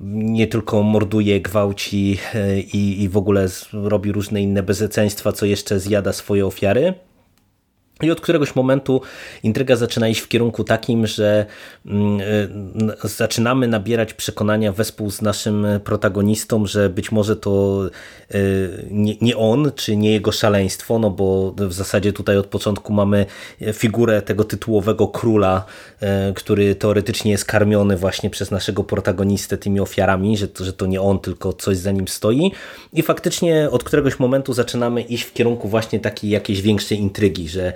S2: nie tylko morduje, gwałci e, i, i w ogóle robi różne inne bezeceństwa, co jeszcze zjada swoje ofiary. I od któregoś momentu intryga zaczyna iść w kierunku takim, że mm, e, zaczynamy nabierać przekonania wespół z naszym protagonistą, że być może to e, nie on, czy nie jego szaleństwo, no bo w zasadzie tutaj od początku mamy figurę tego tytułowego króla, e, który teoretycznie jest karmiony właśnie przez naszego protagonistę tymi ofiarami, że to, że to nie on, tylko coś za nim stoi. I faktycznie od któregoś momentu zaczynamy iść w kierunku właśnie takiej jakiejś większej intrygi, że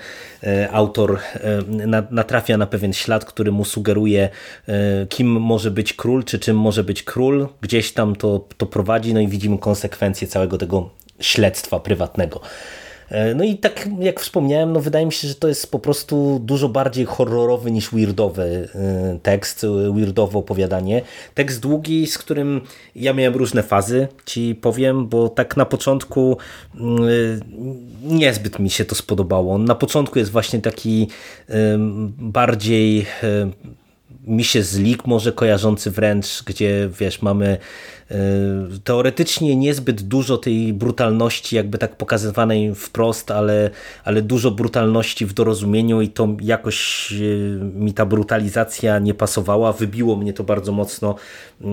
S2: autor e, natrafia na pewien ślad, który mu sugeruje, e, kim może być król, czy czym może być król. Gdzieś tam to, to prowadzi, no i widzimy konsekwencje całego tego śledztwa prywatnego. E, no i tak jak wspomniałem, no wydaje mi się, że to jest po prostu dużo bardziej horrorowy niż weirdowy e, tekst, weirdowe opowiadanie. Tekst długi, z którym ja miałem różne fazy, ci powiem, bo tak na początku mm, niezbyt mi się to spodobało. Na początku jest właśnie taki bardziej mi się z League może kojarzący wręcz, gdzie wiesz, mamy teoretycznie niezbyt dużo tej brutalności jakby tak pokazywanej wprost, ale, ale dużo brutalności w dorozumieniu i to jakoś y, mi ta brutalizacja nie pasowała, wybiło mnie to bardzo mocno y,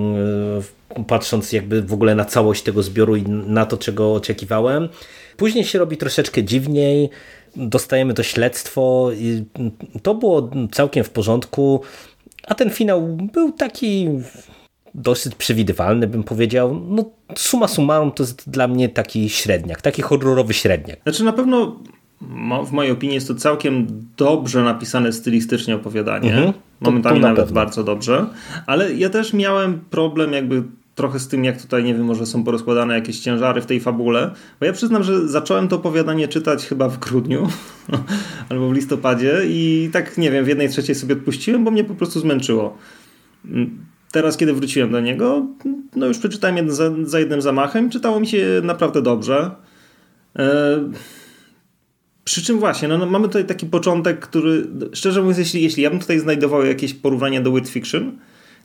S2: patrząc jakby w ogóle na całość tego zbioru i na to, czego oczekiwałem. Później się robi troszeczkę dziwniej, dostajemy to śledztwo to było całkiem w porządku. A ten finał był taki dosyć przewidywalny, bym powiedział. No, suma summarum to jest dla mnie taki średniak, taki horrorowy średniak.
S1: Znaczy na pewno w mojej opinii jest to całkiem dobrze napisane stylistycznie opowiadanie. Mhm. Momentami na nawet pewno. bardzo dobrze. Ale ja też miałem problem jakby trochę z tym, jak tutaj, nie wiem, może są porozkładane jakieś ciężary w tej fabule. Bo ja przyznam, że zacząłem to opowiadanie czytać chyba w grudniu albo w listopadzie i tak, nie wiem, w jednej trzeciej sobie odpuściłem, bo mnie po prostu zmęczyło. Teraz, kiedy wróciłem do niego, no już przeczytałem jeden za, za jednym zamachem, czytało mi się naprawdę dobrze. E, przy czym właśnie, no, no, mamy tutaj taki początek, który, szczerze mówiąc, jeśli, jeśli ja bym tutaj znajdował jakieś porównanie do Weird Fiction,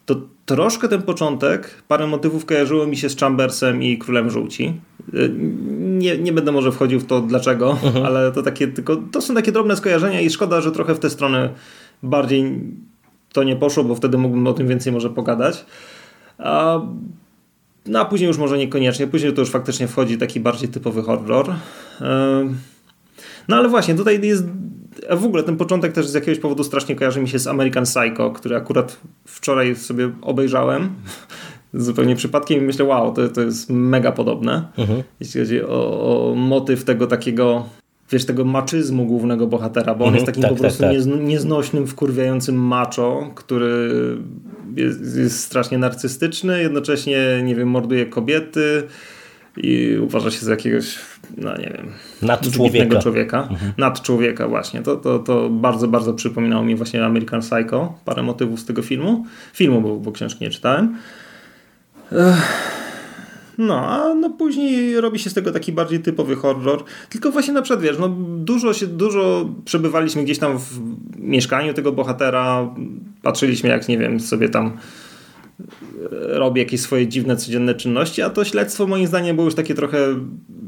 S1: to troszkę ten początek, parę motywów kojarzyło mi się z Chambersem i Królem Żółci. Y, nie, nie będę może wchodził w to dlaczego, mhm. ale to takie tylko, to są takie drobne skojarzenia i szkoda, że trochę w tę stronę bardziej to nie poszło, bo wtedy mógłbym o tym więcej może pogadać. A, no a później już może niekoniecznie. Później to już faktycznie wchodzi taki bardziej typowy horror. No ale właśnie, tutaj jest a w ogóle ten początek też z jakiegoś powodu strasznie kojarzy mi się z American Psycho, który akurat wczoraj sobie obejrzałem zupełnie przypadkiem i myślę, wow, to, to jest mega podobne. Mhm. Jeśli chodzi o, o motyw tego takiego wiesz, tego maczyzmu głównego bohatera, bo on mhm, jest takim tak, po tak, prostu tak, tak. nieznośnym, wkurwiającym macho, który jest, jest, strasznie narcystyczny, jednocześnie, nie wiem, morduje kobiety i uważa się za jakiegoś no nie wiem,
S2: nad człowieka.
S1: człowieka. Mhm. Nad człowieka właśnie. To, to, to bardzo, bardzo przypominało mi właśnie American Psycho. Parę motywów z tego filmu. Filmu, bo, bo książki nie czytałem. No, a no później robi się z tego taki bardziej typowy horror. Tylko właśnie na przykład, wiesz, no dużo się, dużo przebywaliśmy gdzieś tam w mieszkaniu tego bohatera, patrzyliśmy jak, nie wiem, sobie tam robi jakieś swoje dziwne, codzienne czynności, a to śledztwo moim zdaniem było już takie trochę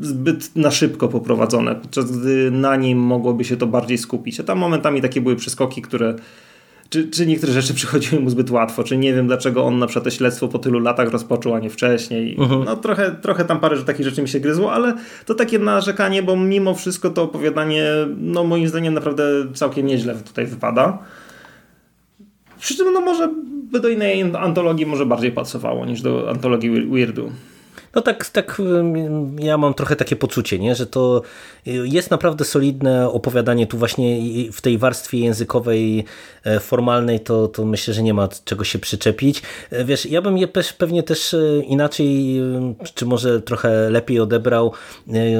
S1: zbyt na szybko poprowadzone, podczas gdy na nim mogłoby się to bardziej skupić. A tam momentami takie były przeskoki, które czy, czy niektóre rzeczy przychodziły mu zbyt łatwo, czy nie wiem dlaczego on na przykład to śledztwo po tylu latach rozpoczął, a nie wcześniej. Uh mhm. -huh. No trochę, trochę tam parę takich rzeczy mi się gryzło, ale to takie narzekanie, bo mimo wszystko to opowiadanie, no moim zdaniem naprawdę całkiem nieźle tutaj wypada. Przy czym no może by do innej antologii może bardziej pasowało niż do antologii Weirdu.
S2: No tak, tak ja mam trochę takie poczucie, nie? że to jest naprawdę solidne opowiadanie tu właśnie w tej warstwie językowej, e, formalnej, to, to myślę, że nie ma czego się przyczepić. E, wiesz, ja bym je pewnie też e, inaczej, czy może trochę lepiej odebrał,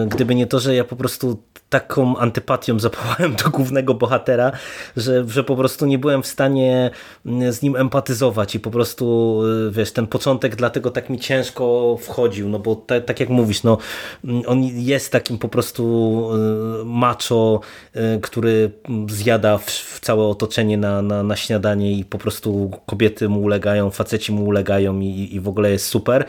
S2: gdyby nie to, że ja po prostu taką antypatią zapałałem do głównego bohatera, że, że po prostu nie byłem w stanie z nim empatyzować i po prostu, wiesz, ten początek dlatego tak mi ciężko wchodził, no bo te, tak jak mówisz, no on jest takim po prostu y, macho, y, który zjada w, w całe otoczenie na, na, na śniadanie i po prostu kobiety mu ulegają, faceci mu ulegają i, i w ogóle jest super.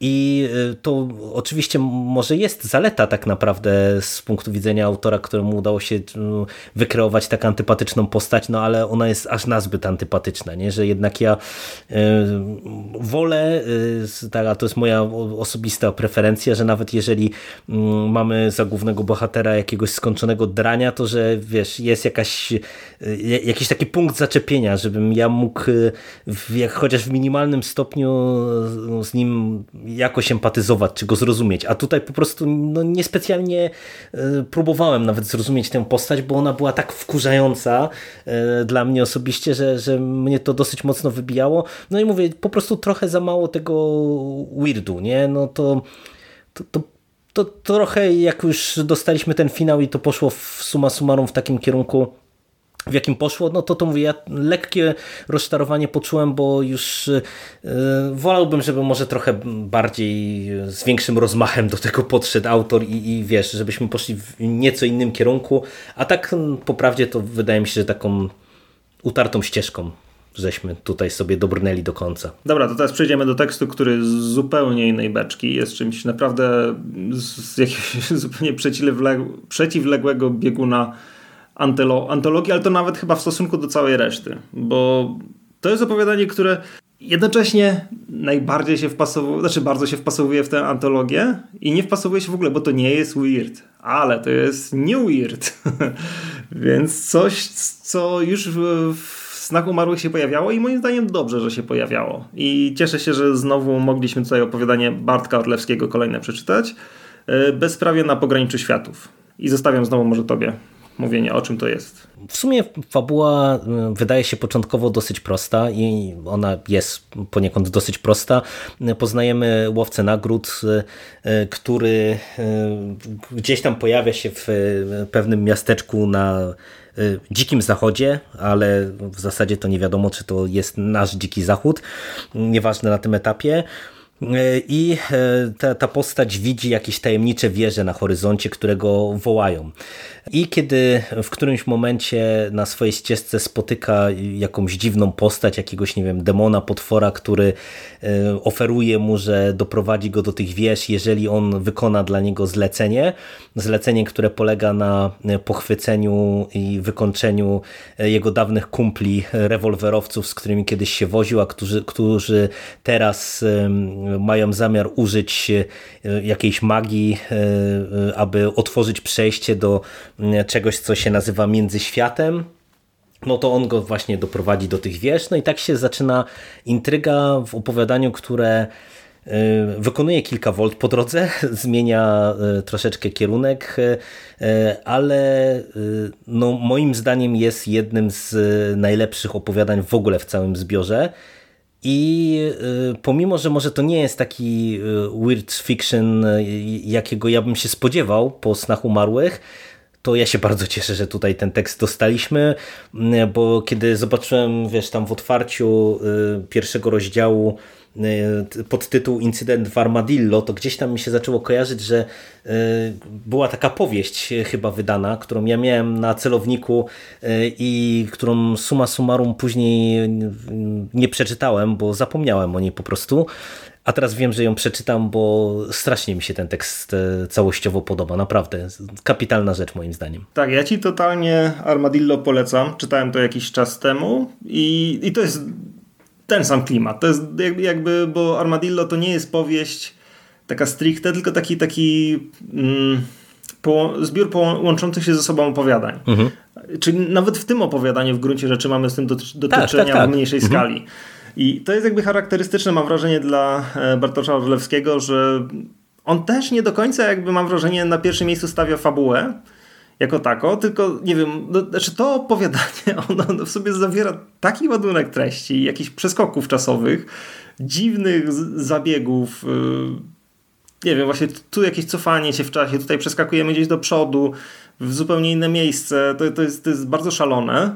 S2: I y, to oczywiście może jest zaleta tak naprawdę z punktu widzenia autora, któremu udało się y, wykreować tak antypatyczną postać, no ale ona jest aż nazbyt antypatyczna, nie? że jednak ja y, wolę, a to jest moja osobista preferencja, że nawet jeżeli mm, mamy za głównego bohatera jakiegoś skończonego drania, to że wiesz, jest jakaś, jakiś taki punkt zaczepienia, żebym ja mógł w, chociaż w minimalnym stopniu z nim jakoś empatyzować, czy go zrozumieć. A tutaj po prostu no, niespecjalnie e, próbowałem nawet zrozumieć tę postać, bo ona była tak wkurzająca e, dla mnie osobiście, że, że mnie to dosyć mocno wybijało. No i mówię, po prostu trochę za mało tego weirdu, nie? No to, to, to to trochę jak już dostaliśmy ten finał i to poszło w suma summarum w takim kierunku w jakim poszło, no to to mówię, ja lekkie rozczarowanie poczułem, bo już yy, wolałbym, żeby może trochę bardziej, z większym rozmachem do tego podszedł autor i, i wiesz, żebyśmy poszli w nieco innym kierunku, a tak po prawdzie to wydaje mi się, że taką utartą ścieżką żeśmy tutaj sobie dobrnęli do końca.
S1: Dobra, to teraz przejdziemy do tekstu, który z zupełnie innej beczki jest czymś naprawdę z jakiegoś zupełnie przeciwległego bieguna antologii, ale to nawet chyba w stosunku do całej reszty, bo to jest opowiadanie, które jednocześnie najbardziej się wpasowuje, znaczy bardzo się wpasowuje w tę antologię i nie wpasowuje się w ogóle, bo to nie jest weird, ale to jest nie weird. Więc coś, co już w, w Snach Umarłych się pojawiało i moim zdaniem dobrze, że się pojawiało. I cieszę się, że znowu mogliśmy tutaj opowiadanie Bartka Orlewskiego kolejne przeczytać. E, Bezprawie na pograniczu światów. I zostawiam znowu może tobie mówienie, o czym to jest.
S2: W sumie fabuła y, wydaje się początkowo dosyć prosta i ona jest poniekąd dosyć prosta. Poznajemy łowcę nagród, y, y, który gdzieś tam pojawia się w pewnym miasteczku na dzikim zachodzie, ale w zasadzie to nie wiadomo, czy to jest nasz dziki zachód. Nieważne na tym etapie. I ta, ta postać widzi jakieś tajemnicze wieże na horyzoncie, które go wołają. I kiedy w którymś momencie na swojej ścieżce spotyka jakąś dziwną postać, jakiegoś, nie wiem, demona, potwora, który e, oferuje mu, że doprowadzi go do tych wież, jeżeli on wykona dla niego zlecenie, zlecenie, które polega na pochwyceniu i wykończeniu e, jego dawnych kumpli, rewolwerowców, z którymi kiedyś się woził, a którzy, którzy teraz mają zamiar użyć e, jakiejś magii, aby otworzyć przejście do czegoś, co się nazywa międzyświatem, no to on go właśnie doprowadzi do tych wież. No i tak się zaczyna intryga w opowiadaniu, które y, wykonuje kilka volt po drodze, zmienia y, troszeczkę kierunek, y, ale no moim zdaniem jest jednym z najlepszych opowiadań w ogóle w całym zbiorze. I pomimo, że może to nie jest taki weird fiction, jakiego ja bym się spodziewał po snach umarłych, to ja się bardzo cieszę, że tutaj ten tekst dostaliśmy, bo kiedy zobaczyłem, wiesz, tam w otwarciu y, pierwszego rozdziału y, pod tytuł Incydent w Armadillo, to gdzieś tam mi się zaczęło kojarzyć, że y, była taka powieść chyba wydana, którą ja miałem na celowniku i którą suma summarum później nie przeczytałem, bo zapomniałem o niej po prostu. A teraz wiem, że ją przeczytam, bo strasznie mi się ten tekst e, całościowo podoba. Naprawdę. Kapitalna rzecz moim zdaniem.
S1: Tak, ja ci totalnie Armadillo polecam. Czytałem to jakiś czas temu i, i to jest ten sam klimat. To jest jakby, bo Armadillo to nie jest powieść taka stricte, tylko taki taki mm, po, zbiór połączących się ze sobą opowiadań. Mhm. Czyli nawet w tym opowiadaniu w gruncie rzeczy mamy z tym do, do tak, tak, tak. w mniejszej mhm. skali. I to jest jakby charakterystyczne, mam wrażenie, dla e, Bartosza Orlewskiego, że on też nie do końca, jakby mam wrażenie, na pierwszym miejscu stawia fabułę jako tako, tylko nie wiem, no, znaczy to opowiadanie, ono w sobie zawiera taki ładunek treści, jakichś przeskoków czasowych, dziwnych zabiegów, yy, nie wiem, właśnie tu jakieś cofanie się w czasie, tutaj przeskakujemy gdzieś do przodu, w zupełnie inne miejsce, to, to, jest, to jest bardzo szalone.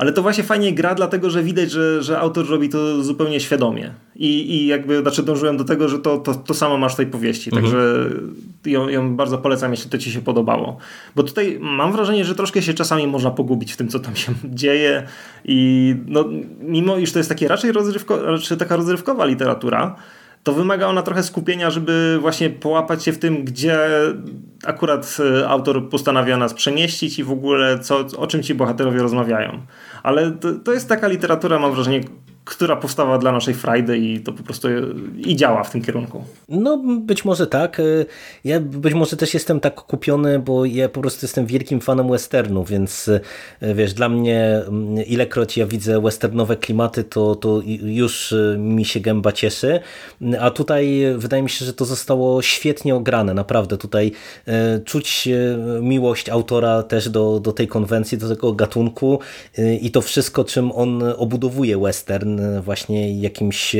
S1: Ale to właśnie fajnie gra, dlatego że widać, że, że autor robi to zupełnie świadomie. I, i jakby znaczy dążyłem do tego, że to, to, to samo masz w tej powieści. Mhm. Także ją, ją bardzo polecam, jeśli to ci się podobało. Bo tutaj mam wrażenie, że troszkę się czasami można pogubić w tym, co tam się dzieje. I no, mimo iż to jest takie raczej rozrywko, raczej taka rozrywkowa literatura, to wymaga ona trochę skupienia, żeby właśnie połapać się w tym, gdzie akurat e, autor postanawia nas przemieścić i w ogóle co, o czym ci bohaterowie rozmawiają. Ale to, to jest taka literatura, mam wrażenie, która powstała dla naszej frajdy i to po prostu i działa w tym kierunku.
S2: No być może tak. Ja być może też jestem tak kupiony, bo ja po prostu jestem wielkim fanem westernu, więc wiesz, dla mnie ilekroć ja widzę westernowe klimaty, to, to już mi się gęba cieszy, a tutaj wydaje mi się, że to zostało świetnie ograne, naprawdę tutaj e, czuć e, miłość autora też do, do tej konwencji, do tego gatunku e, i to wszystko, czym on obudowuje western, właśnie jakimś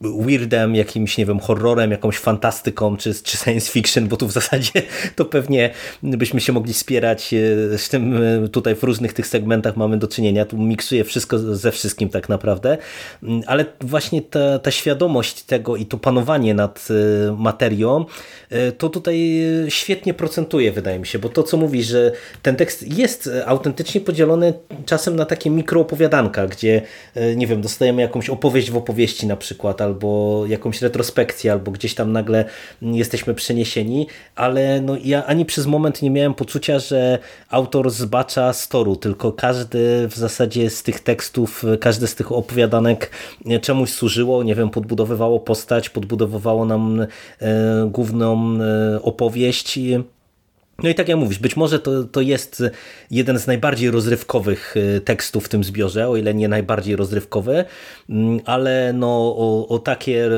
S2: weirdem, jakimś, nie wiem, horrorem, jakąś fantastyką, czy, czy science fiction, bo tu w zasadzie to pewnie byśmy się mogli spierać e, z tym e, tutaj w różnych tych segmentach mamy do czynienia, tu miksuje wszystko ze wszystkim tak naprawdę, mm, ale właśnie ta, ta świadomość tego i to panowanie nad e, materią, to tutaj świetnie procentuje, wydaje mi się, bo to, co mówi, że ten tekst jest autentycznie podzielony czasem na takie mikroopowiadanka, gdzie, nie wiem, dostajemy jakąś opowieść w opowieści na przykład, albo jakąś retrospekcję, albo gdzieś tam nagle jesteśmy przeniesieni, ale no ja ani przez moment nie miałem poczucia, że autor zbacza z toru, tylko każdy w zasadzie z tych tekstów, każdy z tych opowiadanek czemuś służyło, nie wiem, podbudowywało postać, podbudowywało nam e, główną e, opowieść no i tak jak mówisz, być może to, to jest jeden z najbardziej rozrywkowych y, tekstów w tym zbiorze, o ile nie najbardziej rozrywkowy, mm, ale no, o, o takie y,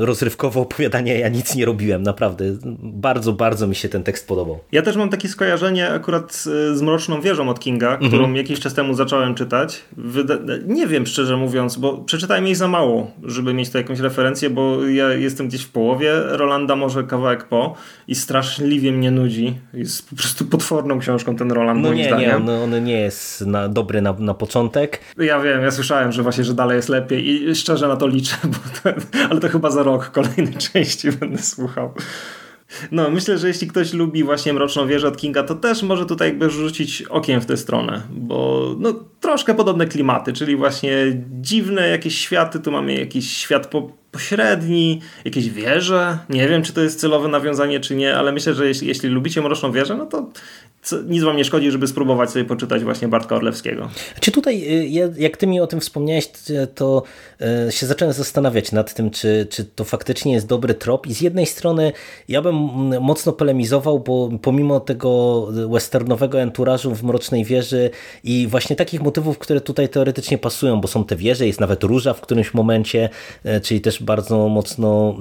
S2: rozrywkowe opowiadania ja nic nie robiłem, naprawdę. Bardzo, bardzo mi się ten tekst podobał.
S1: Ja też mam takie skojarzenie akurat z Mroczną Wieżą od Kinga, mhm. którą jakiś czas temu zacząłem czytać. Wyda nie wiem szczerze mówiąc, bo przeczytałem jej za mało, żeby mieć tu jakąś referencję, bo ja jestem gdzieś w połowie, Rolanda może kawałek po i straszliwie mnie nudzi jest po prostu potworną książką ten Roland,
S2: no
S1: moim
S2: nie,
S1: zdaniem.
S2: Nie, on, on nie jest na, dobry na, na początek.
S1: Ja wiem, ja słyszałem, że właśnie, że dalej jest lepiej i szczerze na to liczę, to, ale to chyba za rok kolejnej części będę słuchał. No, myślę, że jeśli ktoś lubi właśnie Mroczną Wieżę od Kinga, to też może tutaj jakby rzucić okiem w tę stronę, bo no, troszkę podobne klimaty, czyli właśnie dziwne jakieś światy, tu mamy jakiś świat po, pośredni, jakieś wieże. Nie wiem, czy to jest celowe nawiązanie, czy nie, ale myślę, że jeśli, jeśli lubicie Mroczną Wieżę, no to co, nic wam nie szkodzi, żeby spróbować sobie poczytać właśnie Bartka Orlewskiego.
S2: Czy tutaj, y, jak ty mi o tym wspomniałeś, to y, się zacząłem zastanawiać nad tym, czy, czy to faktycznie jest dobry trop i z jednej strony ja bym mocno polemizował, bo pomimo tego westernowego enturażu w Mrocznej Wieży i właśnie takich motywów, które tutaj teoretycznie pasują, bo są te wieże, jest nawet róża w którymś momencie, y, czyli też bardzo mocno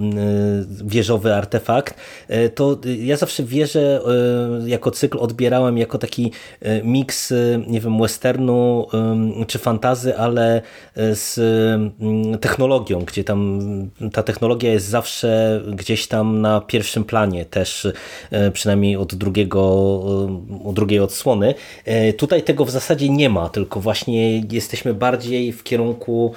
S2: wieżowy artefakt, to ja zawsze wierzę jako cykl odbierałem jako taki miks, nie wiem, westernu czy fantazy, ale z technologią, gdzie tam ta technologia jest zawsze gdzieś tam na pierwszym planie też, przynajmniej od drugiego, od drugiej odsłony. Tutaj tego w zasadzie nie ma, tylko właśnie jesteśmy bardziej w kierunku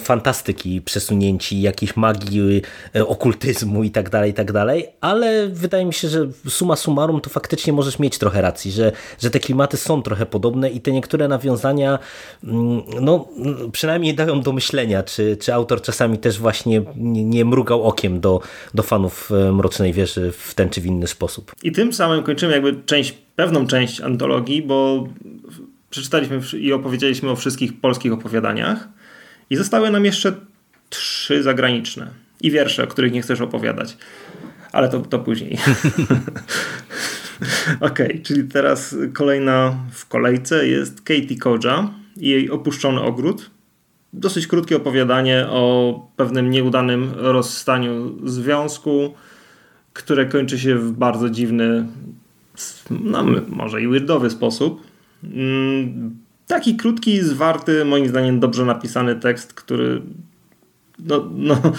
S2: fantastyki przesunięci, magii, okultyzmu i tak dalej, i tak dalej, ale wydaje mi się, że suma summarum to faktycznie możesz mieć trochę racji że, że te klimaty są trochę podobne i te niektóre nawiązania mm, no, przynajmniej dają do myślenia, czy, czy autor czasami też właśnie nie mrugał okiem do, do fanów e, Mrocznej Wieży w ten czy w inny sposób.
S1: I tym samym kończymy jakby część, pewną część antologii, bo przeczytaliśmy i opowiedzieliśmy o wszystkich polskich opowiadaniach i zostały nam jeszcze trzy zagraniczne i wiersze, o których nie chcesz opowiadać. Ale to, to później. Okay, czyli teraz kolejna w kolejce jest Katie Koja i jej Opuszczony Ogród. Dosyć krótkie opowiadanie o pewnym nieudanym rozstaniu związku, które kończy się w bardzo dziwny, no może i weirdowy sposób. Mm, taki krótki, zwarty, moim zdaniem dobrze napisany tekst, który no, no,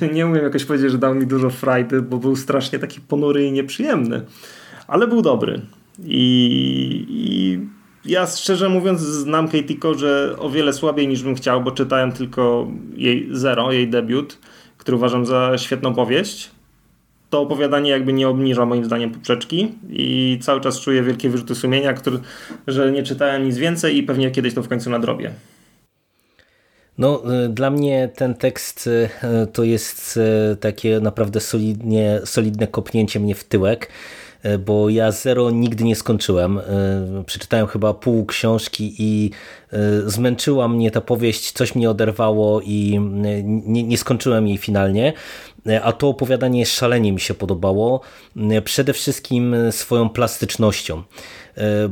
S1: nie, nie umiem jakoś powiedzieć, że dał mi dużo frajdy, bo był strasznie taki ponury i nieprzyjemny. Ale był dobry. I, i ja szczerze mówiąc znam Katie że o wiele słabiej niż bym chciał, bo czytałem tylko jej Zero, jej debiut, który uważam za świetną powieść. To opowiadanie jakby nie obniża moim zdaniem poprzeczki i cały czas czuję wielkie wyrzuty sumienia, który, że nie czytałem nic więcej i pewnie kiedyś to w końcu nadrobię.
S2: No, y, dla mnie ten tekst y, to jest y, takie naprawdę solidnie, solidne kopnięcie mnie w tyłek, bo ja Zero nigdy nie skończyłem. Przeczytałem chyba pół książki i zmęczyła mnie ta powieść, coś mnie oderwało i nie, nie skończyłem jej finalnie. A to opowiadanie szalenie mi się podobało, przede wszystkim swoją plastycznością.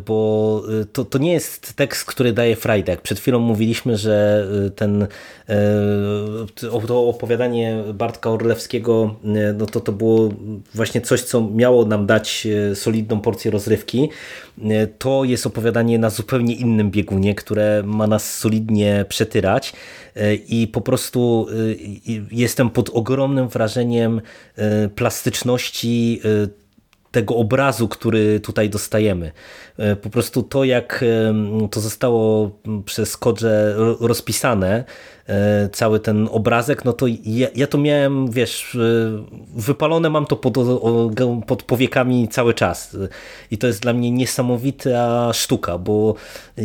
S2: Bo to, to nie jest tekst, który daje frajdę. Jak przed chwilą mówiliśmy, że ten to opowiadanie Bartka Orlewskiego no to, to było właśnie coś, co miało nam dać solidną porcję rozrywki. To jest opowiadanie na zupełnie innym biegunie, które ma nas solidnie przetyrać i po prostu jestem pod ogromnym wrażeniem plastyczności tego obrazu, który tutaj dostajemy. E, po prostu to, jak to zostało przez Kodże rozpisane, E, cały ten obrazek, no to ja, ja to miałem, wiesz, e, wypalone mam to pod, pod powiekami cały czas i to jest dla mnie niesamowita sztuka, bo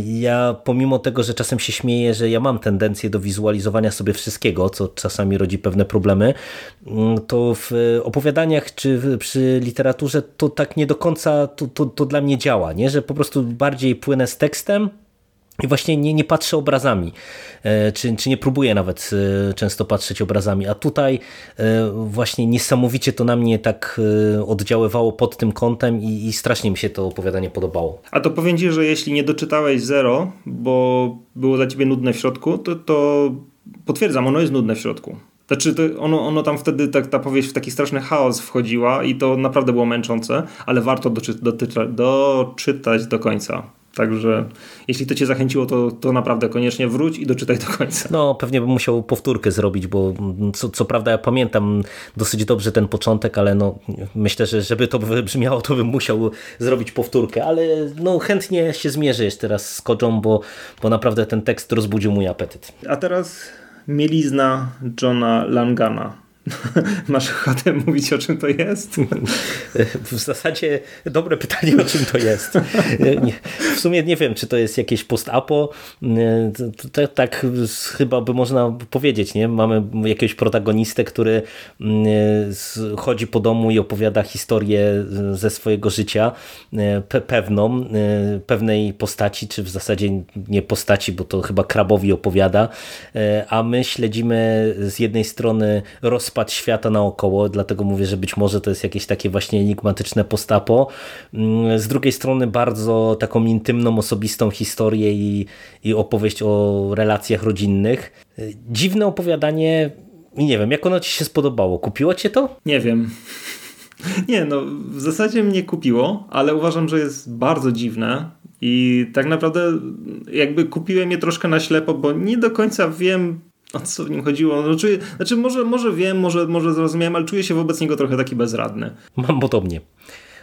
S2: ja pomimo tego, że czasem się śmieję, że ja mam tendencję do wizualizowania sobie wszystkiego, co czasami rodzi pewne problemy, mm, to w opowiadaniach czy przy literaturze to tak nie do końca to, to, to dla mnie działa, nie? że po prostu bardziej płynę z tekstem, i właśnie nie, nie patrzę obrazami, e, czy, czy nie próbuję nawet e, często patrzeć obrazami, a tutaj e, właśnie niesamowicie to na mnie tak oddziaływało pod tym kątem i, i strasznie mi się to opowiadanie podobało.
S1: A to powiem Ci, że jeśli nie doczytałeś zero, bo było dla Ciebie nudne w środku, to, to potwierdzam, ono jest nudne w środku. Znaczy, to ono, ono tam wtedy, tak, ta powieść w taki straszny chaos wchodziła i to naprawdę było męczące, ale warto doczy, doczytać do końca. Także jeśli to cię zachęciło, to, to naprawdę koniecznie wróć i doczytaj do końca.
S2: No, pewnie bym musiał powtórkę zrobić, bo co, co prawda ja pamiętam dosyć dobrze ten początek, ale no, myślę, że żeby to wybrzmiało, to bym musiał zrobić powtórkę, ale no, chętnie się zmierzę jeszcze raz z Koczą, bo, bo naprawdę ten tekst rozbudził mój apetyt.
S1: A teraz mielizna Johna Langana. Masz ochotę mówić, o czym to jest?
S2: W zasadzie dobre pytanie, o czym to jest. W sumie nie wiem, czy to jest jakieś post-apo. Tak chyba by można powiedzieć. Nie? Mamy jakiegoś protagonistę, który mm, chodzi po domu i opowiada historię ze swojego życia pewną, pewnej postaci, czy w zasadzie nie postaci, bo to chyba krabowi opowiada, a my śledzimy z jednej strony rozpad rozpad świata naokoło, dlatego mówię, że być może to jest jakieś takie właśnie enigmatyczne postapo. Mm, z drugiej strony bardzo taką intymną, osobistą historię i, i opowieść o relacjach rodzinnych. Dziwne opowiadanie i nie wiem, jak ono ci się spodobało? Kupiło cię to?
S1: Nie wiem. Nie, no w zasadzie mnie kupiło, ale uważam, że jest bardzo dziwne i tak naprawdę jakby kupiłem je troszkę na ślepo, bo nie do końca wiem o co w nim chodziło. No, czuję, znaczy może, może wiem, może, może zrozumiałem, ale czuję się wobec niego trochę taki bezradny.
S2: Mam podobnie.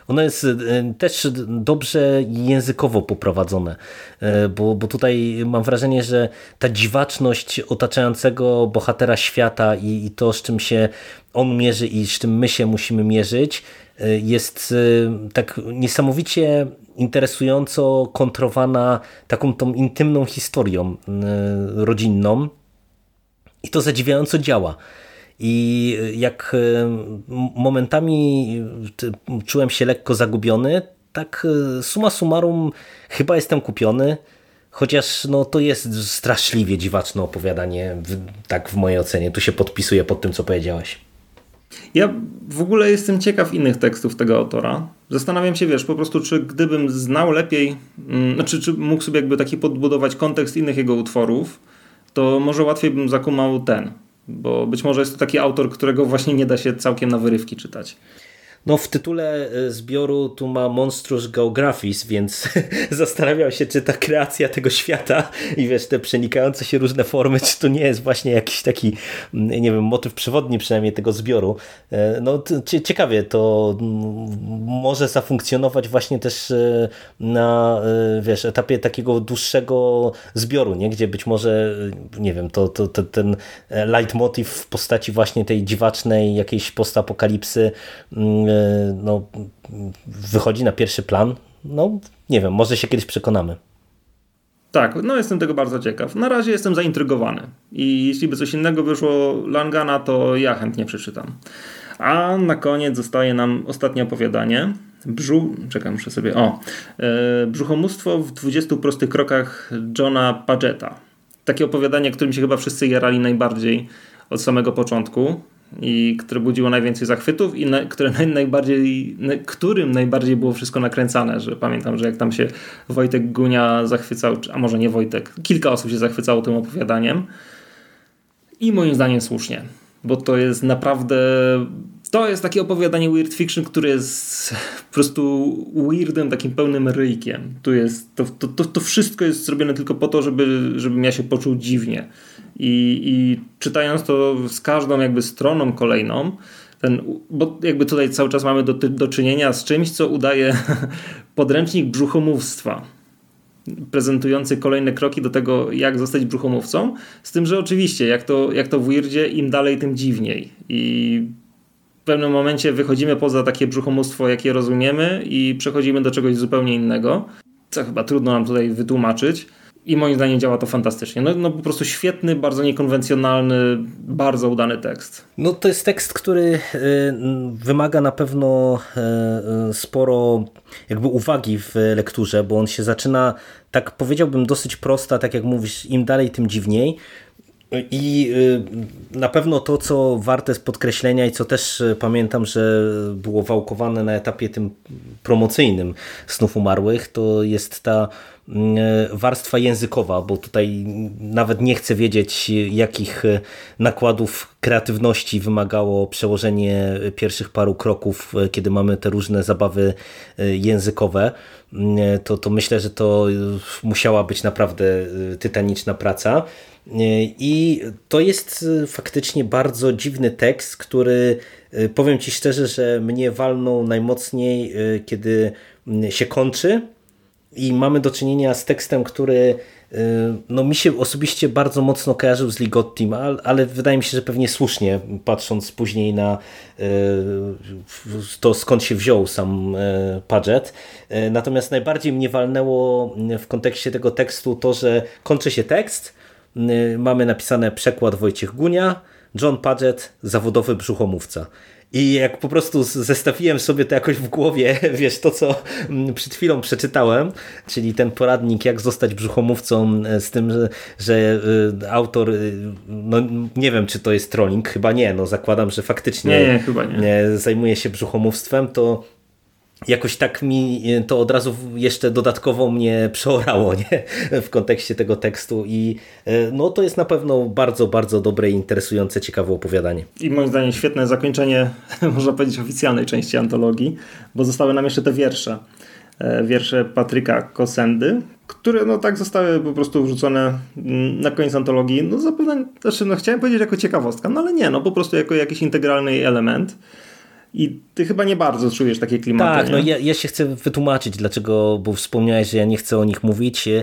S2: Ono jest e, też dobrze językowo poprowadzone, e, bo, bo tutaj mam wrażenie, że ta dziwaczność otaczającego bohatera świata i, i to, z czym się on mierzy i z czym my się musimy mierzyć, e, jest tak niesamowicie interesująco kontrowana taką tą intymną historią rodzinną, i to zadziwiająco działa. I jak e, momentami czułem się lekko zagubiony, tak e, suma summarum chyba jestem kupiony. Chociaż no, to jest straszliwie dziwaczne opowiadanie, tak w mojej ocenie. Tu się podpisuję pod tym, co powiedziałeś.
S1: Ja w ogóle jestem ciekaw innych tekstów tego autora. Zastanawiam się, wiesz, po prostu, czy gdybym znał lepiej, mm, znaczy, czy mógł sobie jakby taki podbudować kontekst innych jego utworów, to może łatwiej bym zakumał ten, bo być może jest to taki autor, którego właśnie nie da się całkiem na wyrywki czytać.
S2: No w tytule e, zbioru tu ma Monstrous Geographies, więc zastanawiam się, czy ta kreacja tego świata i wiesz, te przenikające się różne formy, czy to nie jest właśnie jakiś taki, mm, nie wiem, motyw przewodni przynajmniej tego zbioru. E, no ciekawie to może zafunkcjonować właśnie też e, na, wiesz, etapie takiego dłuższego zbioru, nie? gdzie być może, nie wiem, to, to, to ten leitmotiv w postaci właśnie tej dziwacznej jakiejś postapokalipsy mm, no, wychodzi na pierwszy plan. No, nie wiem, może się kiedyś przekonamy.
S1: Tak, no jestem tego bardzo ciekaw. Na razie jestem zaintrygowany i jeśli by coś innego wyszło Langana, to ja chętnie przeczytam. A na koniec zostaje nam ostatnie opowiadanie. Brzu... Czekam, muszę sobie... O! E, Brzuchomóstwo w 20 prostych krokach Johna Pageta. Takie opowiadanie, którym się chyba wszyscy jarali najbardziej od samego początku i które budziło najwięcej zachwytów i na, które naj, najbardziej, na, którym najbardziej było wszystko nakręcane, że pamiętam, że jak tam się Wojtek Gunia zachwycał, a może nie Wojtek, kilka osób się zachwycało tym opowiadaniem i moim zdaniem słusznie, bo to jest naprawdę to jest takie opowiadanie weird fiction, które jest po prostu weirdem, takim pełnym ryjkiem. Tu jest, to, to, to, to wszystko jest zrobione tylko po to, żeby, żebym ja się poczuł dziwnie. I, I czytając to z każdą jakby stroną kolejną, ten, bo jakby tutaj cały czas mamy do, do czynienia z czymś, co udaje podręcznik brzuchomówstwa prezentujący kolejne kroki do tego, jak zostać brzuchomówcą. Z tym, że oczywiście, jak to, jak to w Weirdzie, im dalej, tym dziwniej. I w pewnym momencie wychodzimy poza takie brzuchomóstwo, jakie rozumiemy i przechodzimy do czegoś zupełnie innego, co chyba trudno nam tutaj wytłumaczyć. I moim zdaniem działa to fantastycznie. No, no po prostu świetny, bardzo niekonwencjonalny, bardzo udany tekst.
S2: No to jest tekst, który y, wymaga na pewno y, y, sporo jakby uwagi w lekturze, bo on się zaczyna, tak powiedziałbym, dosyć prosta, tak jak mówisz, im dalej, tym dziwniej. I na pewno to, co warte jest podkreślenia i co też pamiętam, że było wałkowane na etapie tym promocyjnym Snów Umarłych, to jest ta warstwa językowa, bo tutaj nawet nie chcę wiedzieć, jakich e, nakładów kreatywności wymagało przełożenie pierwszych paru kroków, e, kiedy mamy te różne zabawy językowe. To, to myślę, że to musiała być naprawdę tytaniczna praca. I to jest faktycznie bardzo dziwny tekst, który powiem Ci szczerze, że mnie walnął najmocniej, kiedy się kończy i mamy do czynienia z tekstem, który y, no, mi się osobiście bardzo mocno kojarzył z Ligottim, ale wydaje mi się, że pewnie słusznie, patrząc później na y, to, skąd się wziął sam y, Paget. Natomiast najbardziej mnie walnęło w kontekście tego tekstu to, że kończy się tekst, mamy napisane przekład Wojciech Gunia, John Paget, zawodowy brzuchomówca. I jak po prostu zestawiłem sobie to jakoś w głowie, wiesz, to co mm, przed chwilą przeczytałem, czyli ten poradnik, jak zostać brzuchomówcą e, z tym, że, że e, autor, e, no nie wiem, czy to jest trolling, chyba nie, no zakładam, że faktycznie
S1: nie, nie, nie.
S2: zajmuje się brzuchomówstwem, to jakoś tak mi to od razu jeszcze dodatkowo mnie przeorało nie? w kontekście tego tekstu i e, no to jest na pewno bardzo, bardzo dobre i interesujące, ciekawe opowiadanie.
S1: I moim zdaniem świetne zakończenie, można powiedzieć, oficjalnej części antologii, bo zostały nam jeszcze te wiersze. E, wiersze Patryka Kosendy, które no tak zostały po prostu wrzucone mm, na koniec antologii. No zapewne, znaczy no chciałem powiedzieć jako ciekawostka, no ale nie, no po prostu jako jakiś integralny element. I ty chyba nie bardzo czujesz takie klimaty.
S2: Tak, no ja, ja się chcę wytłumaczyć, dlaczego, bo wspomniałeś, że ja nie chcę o nich mówić. E,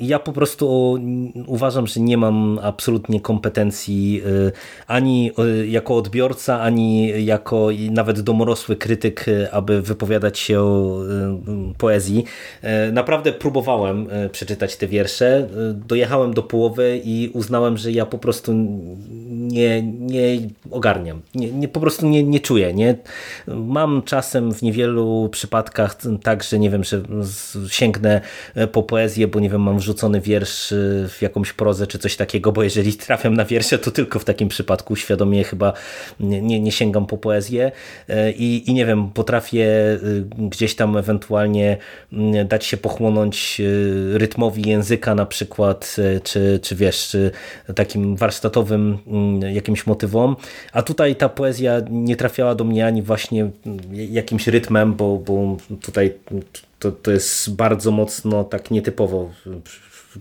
S2: ja po prostu uważam, że nie mam absolutnie kompetencji e, ani e, jako odbiorca, ani jako nawet domorosły krytyk, aby wypowiadać się o poezji. Naprawdę próbowałem przeczytać te wiersze. Dojechałem do połowy i uznałem, że ja po prostu nie, nie ogarniam. Nie, nie po prostu nie, nie czuję. Nie? Mam czasem w niewielu przypadkach tak, że nie wiem, że sięgnę po poezję, bo nie wiem, mam wrzucony wiersz y, w jakąś prozę czy coś takiego, bo jeżeli trafiam na wiersze, to tylko w takim przypadku świadomie chyba nie, nie sięgam po poezję. Y, i, i nie wiem, potrafię gdzieś tam ewentualnie dać się pochłonąć rytmowi języka na przykład, czy, czy wiesz, czy takim warsztatowym jakimś motywom, a tutaj ta poezja nie trafiała do mnie ani właśnie jakimś rytmem, bo, bo tutaj to, to jest bardzo mocno tak nietypowo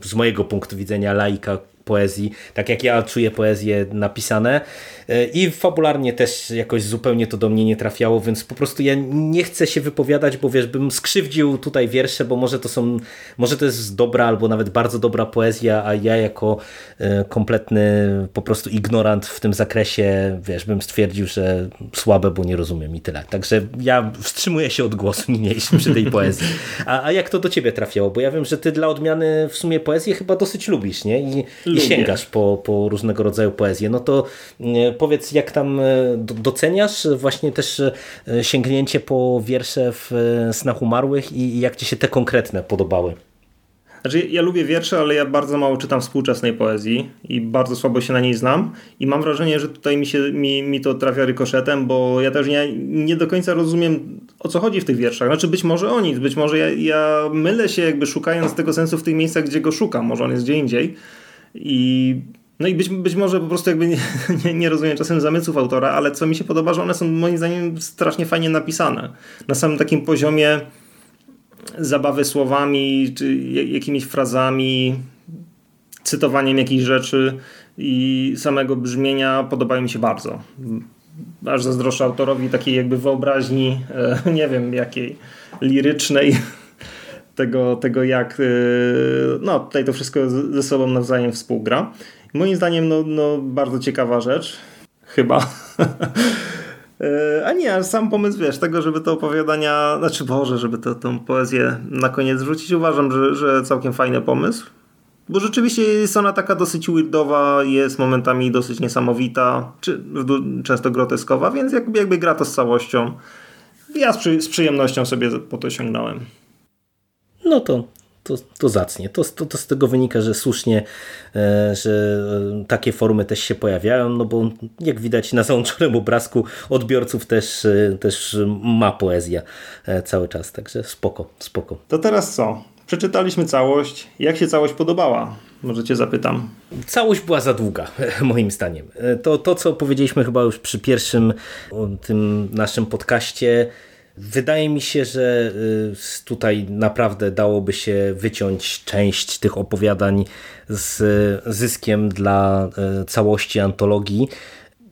S2: z mojego punktu widzenia laika poezji, tak jak ja czuję poezję napisane i fabularnie też jakoś zupełnie to do mnie nie trafiało, więc po prostu ja nie chcę się wypowiadać, bo wiesz, bym skrzywdził tutaj wiersze, bo może to są, może to jest dobra albo nawet bardzo dobra poezja, a ja jako e, kompletny po prostu ignorant w tym zakresie, wiesz, bym stwierdził, że słabe, bo nie rozumiem i tyle. Także ja wstrzymuję się od głosu niniejszym przy tej poezji. A, a jak to do ciebie trafiało? Bo ja wiem, że ty dla odmiany w sumie poezję chyba dosyć lubisz, nie? I i sięgasz po, po różnego rodzaju poezję, no to mm, powiedz, jak tam e, doceniasz właśnie też e, sięgnięcie po wiersze w e, Snach Umarłych i jak ci się te konkretne podobały?
S1: Znaczy, ja lubię wiersze, ale ja bardzo mało czytam współczesnej poezji i bardzo słabo się na niej znam. I mam wrażenie, że tutaj mi, się, mi, mi to trafia rykoszetem, bo ja też nie, nie do końca rozumiem, o co chodzi w tych wierszach. Znaczy, być może o nic, być może ja, ja mylę się, jakby szukając tego sensu w tych miejscach, gdzie go szukam. Może on jest gdzie indziej. I No i być, być może po prostu jakby nie, nie, rozumiem czasem zamysłów autora, ale co mi się podoba, że one są moim zdaniem strasznie fajnie napisane. Na samym takim poziomie zabawy słowami, czy jakimiś frazami, cytowaniem jakichś rzeczy i samego brzmienia podobają mi się bardzo. Aż zazdroszczę autorowi takiej jakby wyobraźni, e, nie wiem jakiej, lirycznej, tego, tego jak e, no tutaj to wszystko ze sobą nawzajem współgra. Moim zdaniem no, no bardzo ciekawa rzecz. Chyba. E, a nie, sam pomysł, wiesz, tego, żeby te opowiadania, znaczy Boże, żeby to, tą poezję na koniec wrzucić, uważam, że, że całkiem fajny pomysł. Bo rzeczywiście jest ona taka dosyć weirdowa, jest momentami dosyć niesamowita, czy często groteskowa, więc jakby, jakby gra to z całością. Ja z, przy, z przyjemnością sobie po to sięgnąłem.
S2: No to to, to zacnie. To, to, to z tego wynika, że słusznie, e, że e, takie formy też się pojawiają, no bo jak widać na załączonym obrazku odbiorców też, e, też ma poezja cały czas, także spoko, spoko.
S1: To teraz co? Przeczytaliśmy całość. Jak się całość podobała? Może cię zapytam.
S2: Całość była za długa, moim zdaniem. To, to co powiedzieliśmy chyba już przy pierwszym tym naszym podcaście, Wydaje mi się, że y, tutaj naprawdę dałoby się wyciąć część tych opowiadań z zyskiem dla y, całości antologii.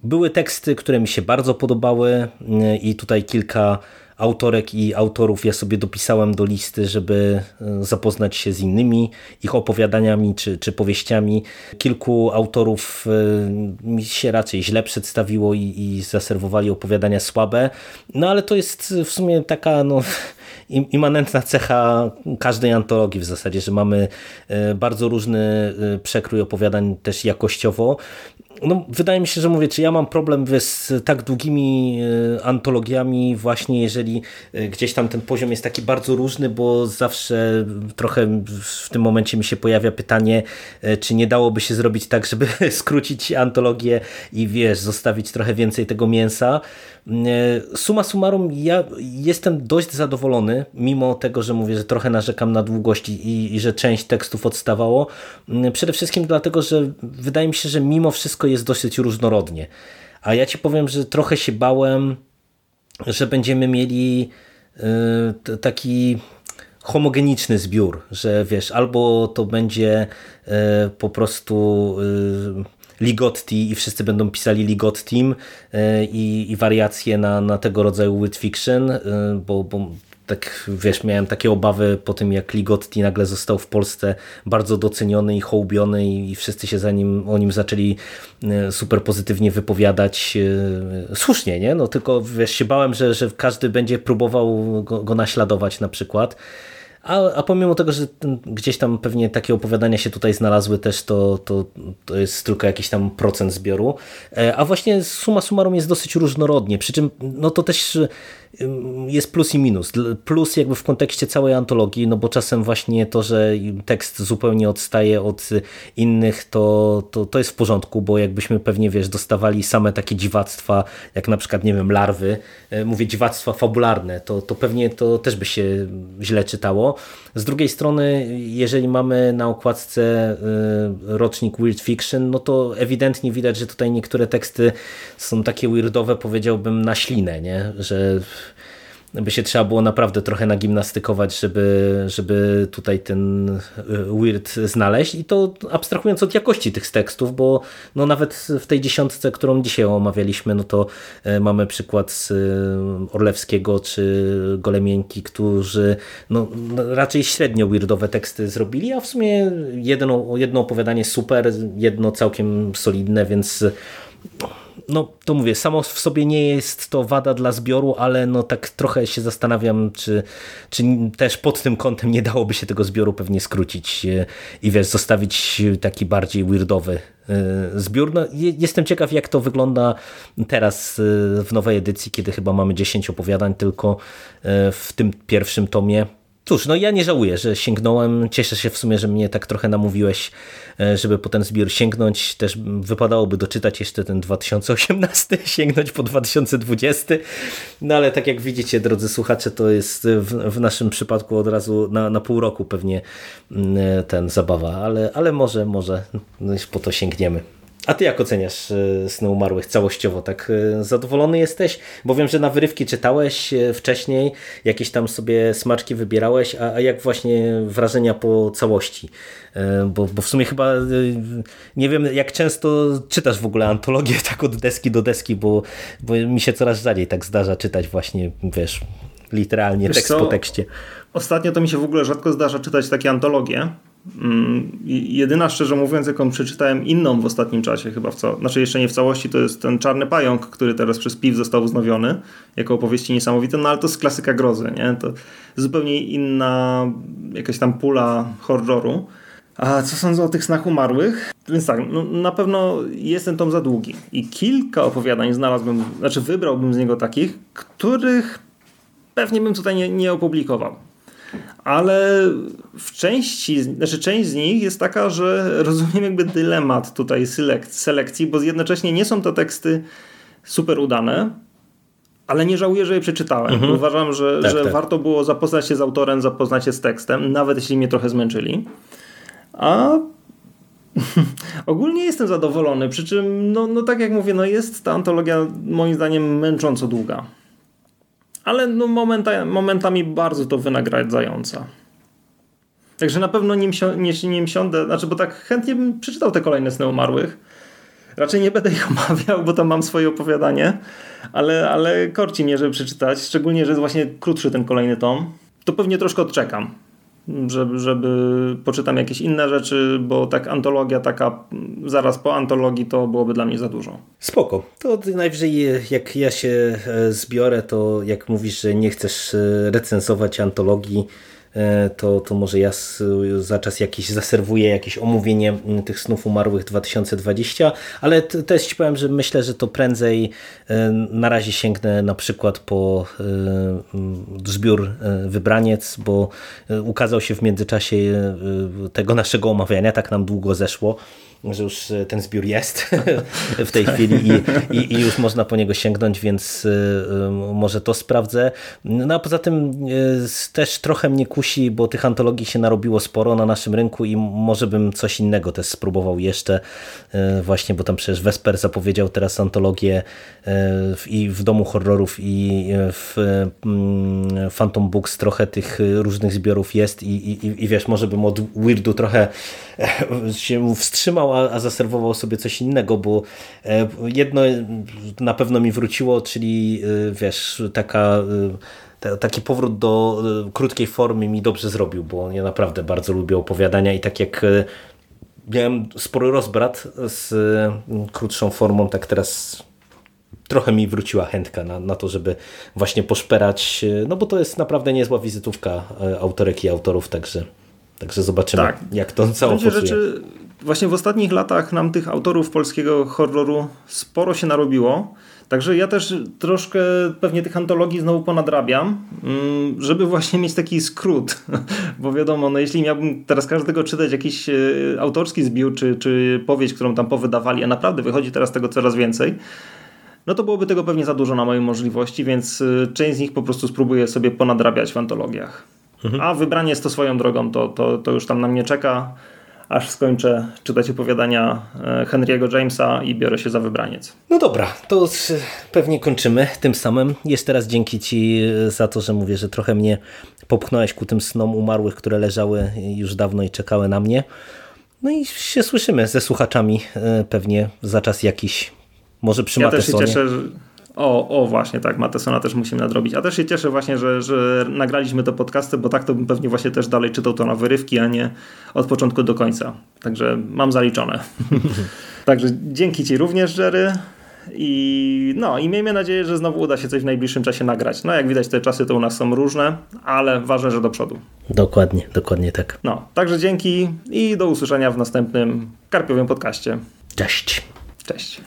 S2: Były teksty, które mi się bardzo podobały y, i tutaj kilka autorek i autorów. Ja sobie dopisałem do listy, żeby e, zapoznać się z innymi ich opowiadaniami czy, czy powieściami. Kilku autorów e, mi się raczej źle przedstawiło i, i zaserwowali opowiadania słabe, no ale to jest w sumie taka no, immanentna cecha każdej antologii w zasadzie, że mamy e, bardzo różny przekrój opowiadań też jakościowo no, wydaje mi się, że mówię, czy ja mam problem z tak długimi e, antologiami właśnie, jeżeli e, gdzieś tam ten poziom jest taki bardzo różny, bo zawsze trochę w tym momencie mi się pojawia pytanie, e, czy nie dałoby się zrobić tak, żeby skrócić antologię i wiesz, zostawić trochę więcej tego mięsa. Suma summarum, ja jestem dość zadowolony, mimo tego, że mówię, że trochę narzekam na długość i, i że część tekstów odstawało. Przede wszystkim dlatego, że wydaje mi się, że mimo wszystko jest dosyć różnorodnie. A ja ci powiem, że trochę się bałem, że będziemy mieli y, taki homogeniczny zbiór, że wiesz, albo to będzie y, po prostu y, Ligotti i wszyscy będą pisali Ligottim i, i wariacje na, na tego rodzaju wit fiction, bo, bo tak wiesz, miałem takie obawy po tym, jak Ligotti nagle został w Polsce bardzo doceniony i hołbiony i wszyscy się za nim, o nim zaczęli e, super pozytywnie wypowiadać. E, słusznie, nie? No tylko wiesz, się bałem, że, że każdy będzie próbował go, go naśladować na przykład. A, a pomimo tego, że gdzieś tam pewnie takie opowiadania się tutaj znalazły też, to, to, to jest tylko jakiś tam procent zbioru. E, a właśnie suma summarum jest dosyć różnorodnie, przy czym no to też jest plus i minus. Plus jakby w kontekście całej antologii, no bo czasem właśnie to, że tekst zupełnie odstaje od innych, to, to, to jest w porządku, bo jakbyśmy pewnie, wiesz, dostawali same takie dziwactwa, jak na przykład, nie wiem, larwy, e, mówię dziwactwa fabularne, to, to pewnie to też by się źle czytało. Z drugiej strony, jeżeli mamy na okładce e, rocznik Weird Fiction, no to ewidentnie widać, że tutaj niektóre teksty są takie weirdowe, powiedziałbym, na ślinę, nie? że by się trzeba było naprawdę trochę nagimnastykować, żeby, żeby tutaj ten e, weird znaleźć. I to abstrahując od jakości tych tekstów, bo no nawet w tej dziesiątce, którą dzisiaj omawialiśmy, no to e, mamy przykład z e, Orlewskiego czy Golemieńki, którzy no, raczej średnio weirdowe teksty zrobili, a w sumie jedno, jedno opowiadanie super, jedno całkiem solidne, więc no to mówię, samo w sobie nie jest to wada dla zbioru, ale no tak trochę się zastanawiam, czy, czy też pod tym kątem nie dałoby się tego zbioru pewnie skrócić e, i wiesz, zostawić taki bardziej weirdowy e, zbiór. No, jestem ciekaw, jak to wygląda teraz e, w nowej edycji, kiedy chyba mamy 10 opowiadań tylko w tym pierwszym tomie Cóż, no ja nie żałuję, że sięgnąłem. Cieszę się w sumie, że mnie tak trochę namówiłeś, e, żeby po ten zbiór sięgnąć. Też wypadałoby doczytać jeszcze ten 2018, sięgnąć po 2020. No ale tak jak widzicie, drodzy słuchacze, to jest w, w naszym przypadku od razu na, na pół roku pewnie mm, e, ten zabawa, ale, ale może, może no po to sięgniemy. A ty jak oceniasz e, Sny Umarłych całościowo? Tak e, zadowolony jesteś? Bo wiem, że na wyrywki czytałeś e, wcześniej, jakieś tam sobie smaczki wybierałeś, a, jak właśnie wrażenia po całości? Bo, bo w sumie chyba nie wiem, jak często czytasz w ogóle antologię tak od deski do deski, bo, bo mi się coraz rzadziej tak zdarza czytać właśnie, wiesz, literalnie wiesz tekst co? po tekście.
S1: Ostatnio to mi się w ogóle rzadko zdarza czytać takie antologie, jedyna, szczerze mówiąc, jaką przeczytałem inną w ostatnim czasie, chyba w co, znaczy jeszcze nie w całości, to jest ten Czarny Pająk, który teraz przez PIW został wznowiony jako opowieści niesamowite, no ale to jest klasyka grozy, nie? To zupełnie inna jakaś tam pula horroru. A co sądzę o tych snach umarłych? Więc tak, no, na pewno jest ten tom za długi i kilka opowiadań znalazłbym, znaczy wybrałbym z niego takich, których pewnie bym tutaj nie, nie opublikował ale w części, znaczy część z nich jest taka, że rozumiem jakby dylemat tutaj selekcji, bo jednocześnie nie są to teksty super udane, ale nie żałuję, że je przeczytałem. Mhm. Uważam, że, tak, że tak. warto było zapoznać się z autorem, zapoznać się z tekstem, nawet jeśli mnie trochę zmęczyli. A ogólnie jestem zadowolony, przy czym, no, no tak jak mówię, no jest ta antologia moim zdaniem męcząco długa ale no momenta, momentami bardzo to wynagradzająca. Także na pewno nim, nie, nim siądę, znaczy, bo tak chętnie bym przeczytał te kolejne sny umarłych. Raczej nie będę ich omawiał, bo tam mam swoje opowiadanie, ale, ale korci mnie, żeby przeczytać, szczególnie, że jest właśnie krótszy ten kolejny tom. To pewnie troszkę odczekam żeby, żeby poczytam jakieś inne rzeczy, bo tak antologia taka zaraz po antologii to byłoby dla mnie za dużo.
S2: Spoko. To najwyżej jak ja się e, zbiorę, to jak mówisz, że nie chcesz e, recenzować antologii, to, to może ja za czas jakiś zaserwuję jakieś omówienie tych snów umarłych 2020, ale też ci powiem, że myślę, że to prędzej e, na razie sięgnę na przykład po e, zbiór Wybraniec, bo ukazał się w międzyczasie tego naszego omawiania, tak nam długo zeszło, że już e, ten zbiór jest w tej chwili i, i, i, już można po niego sięgnąć, więc e, e, może to sprawdzę. No a poza tym też trochę mnie kusi, bo tych antologii się narobiło sporo na naszym rynku i może bym coś innego też spróbował jeszcze właśnie, bo tam przecież Vesper zapowiedział teraz antologię i w Domu Horrorów i w Phantom Books trochę tych różnych zbiorów jest i, i, i wiesz, może bym od Weirdu trochę się wstrzymał, a, a zaserwował sobie coś innego, bo e, jedno na pewno mi wróciło, czyli e, wiesz, taka e, taki powrót do krótkiej formy mi dobrze zrobił, bo ja naprawdę bardzo lubię opowiadania i tak jak miałem spory rozbrat z krótszą formą, tak teraz trochę mi wróciła chętka na, na to, żeby właśnie poszperać, no bo to jest naprawdę niezła wizytówka autorek i autorów, także Także zobaczymy, tak. jak to cało rzeczy,
S1: Właśnie w ostatnich latach nam tych autorów polskiego horroru sporo się narobiło. Także ja też troszkę pewnie tych antologii znowu ponadrabiam, mm, żeby właśnie mieć taki skrót. Bo wiadomo, no jeśli miałbym teraz każdego czytać jakiś e, autorski zbiór, czy, czy powieść, którą tam powydawali, a naprawdę wychodzi teraz tego coraz więcej, no to byłoby tego pewnie za dużo na moje możliwości, więc e, część z nich po prostu spróbuję sobie ponadrabiać w antologiach. Mhm. A wybranie jest to swoją drogą, to, to, to już tam na mnie czeka, aż skończę czytać opowiadania e, Henry'ego Jamesa i biorę się za wybraniec.
S2: No dobra, to pewnie kończymy tym samym. Jeszcze raz dzięki Ci e, za to, że mówię, że trochę mnie popchnąłeś ku tym snom umarłych, które leżały już dawno i czekały na mnie. No i się słyszymy ze słuchaczami e, pewnie za czas jakiś, może przy
S1: ja Matesonie. Też się cieszę, że o, o właśnie, tak, Matesona też musimy nadrobić. A też się cieszę właśnie, że, że nagraliśmy to podcasty, bo tak to bym pewnie właśnie też dalej czytał to na wyrywki, a nie od początku do końca. Także mam zaliczone. Także dzięki Ci również, Jerry. I no, i miejmy nadzieję, że znowu uda się coś w najbliższym czasie nagrać. No, jak widać, te czasy to u nas są różne, ale ważne, że do przodu.
S2: Dokładnie, dokładnie tak.
S1: No, także dzięki i do usłyszenia w następnym Karpiowym podcaście.
S2: Cześć.
S1: Cześć.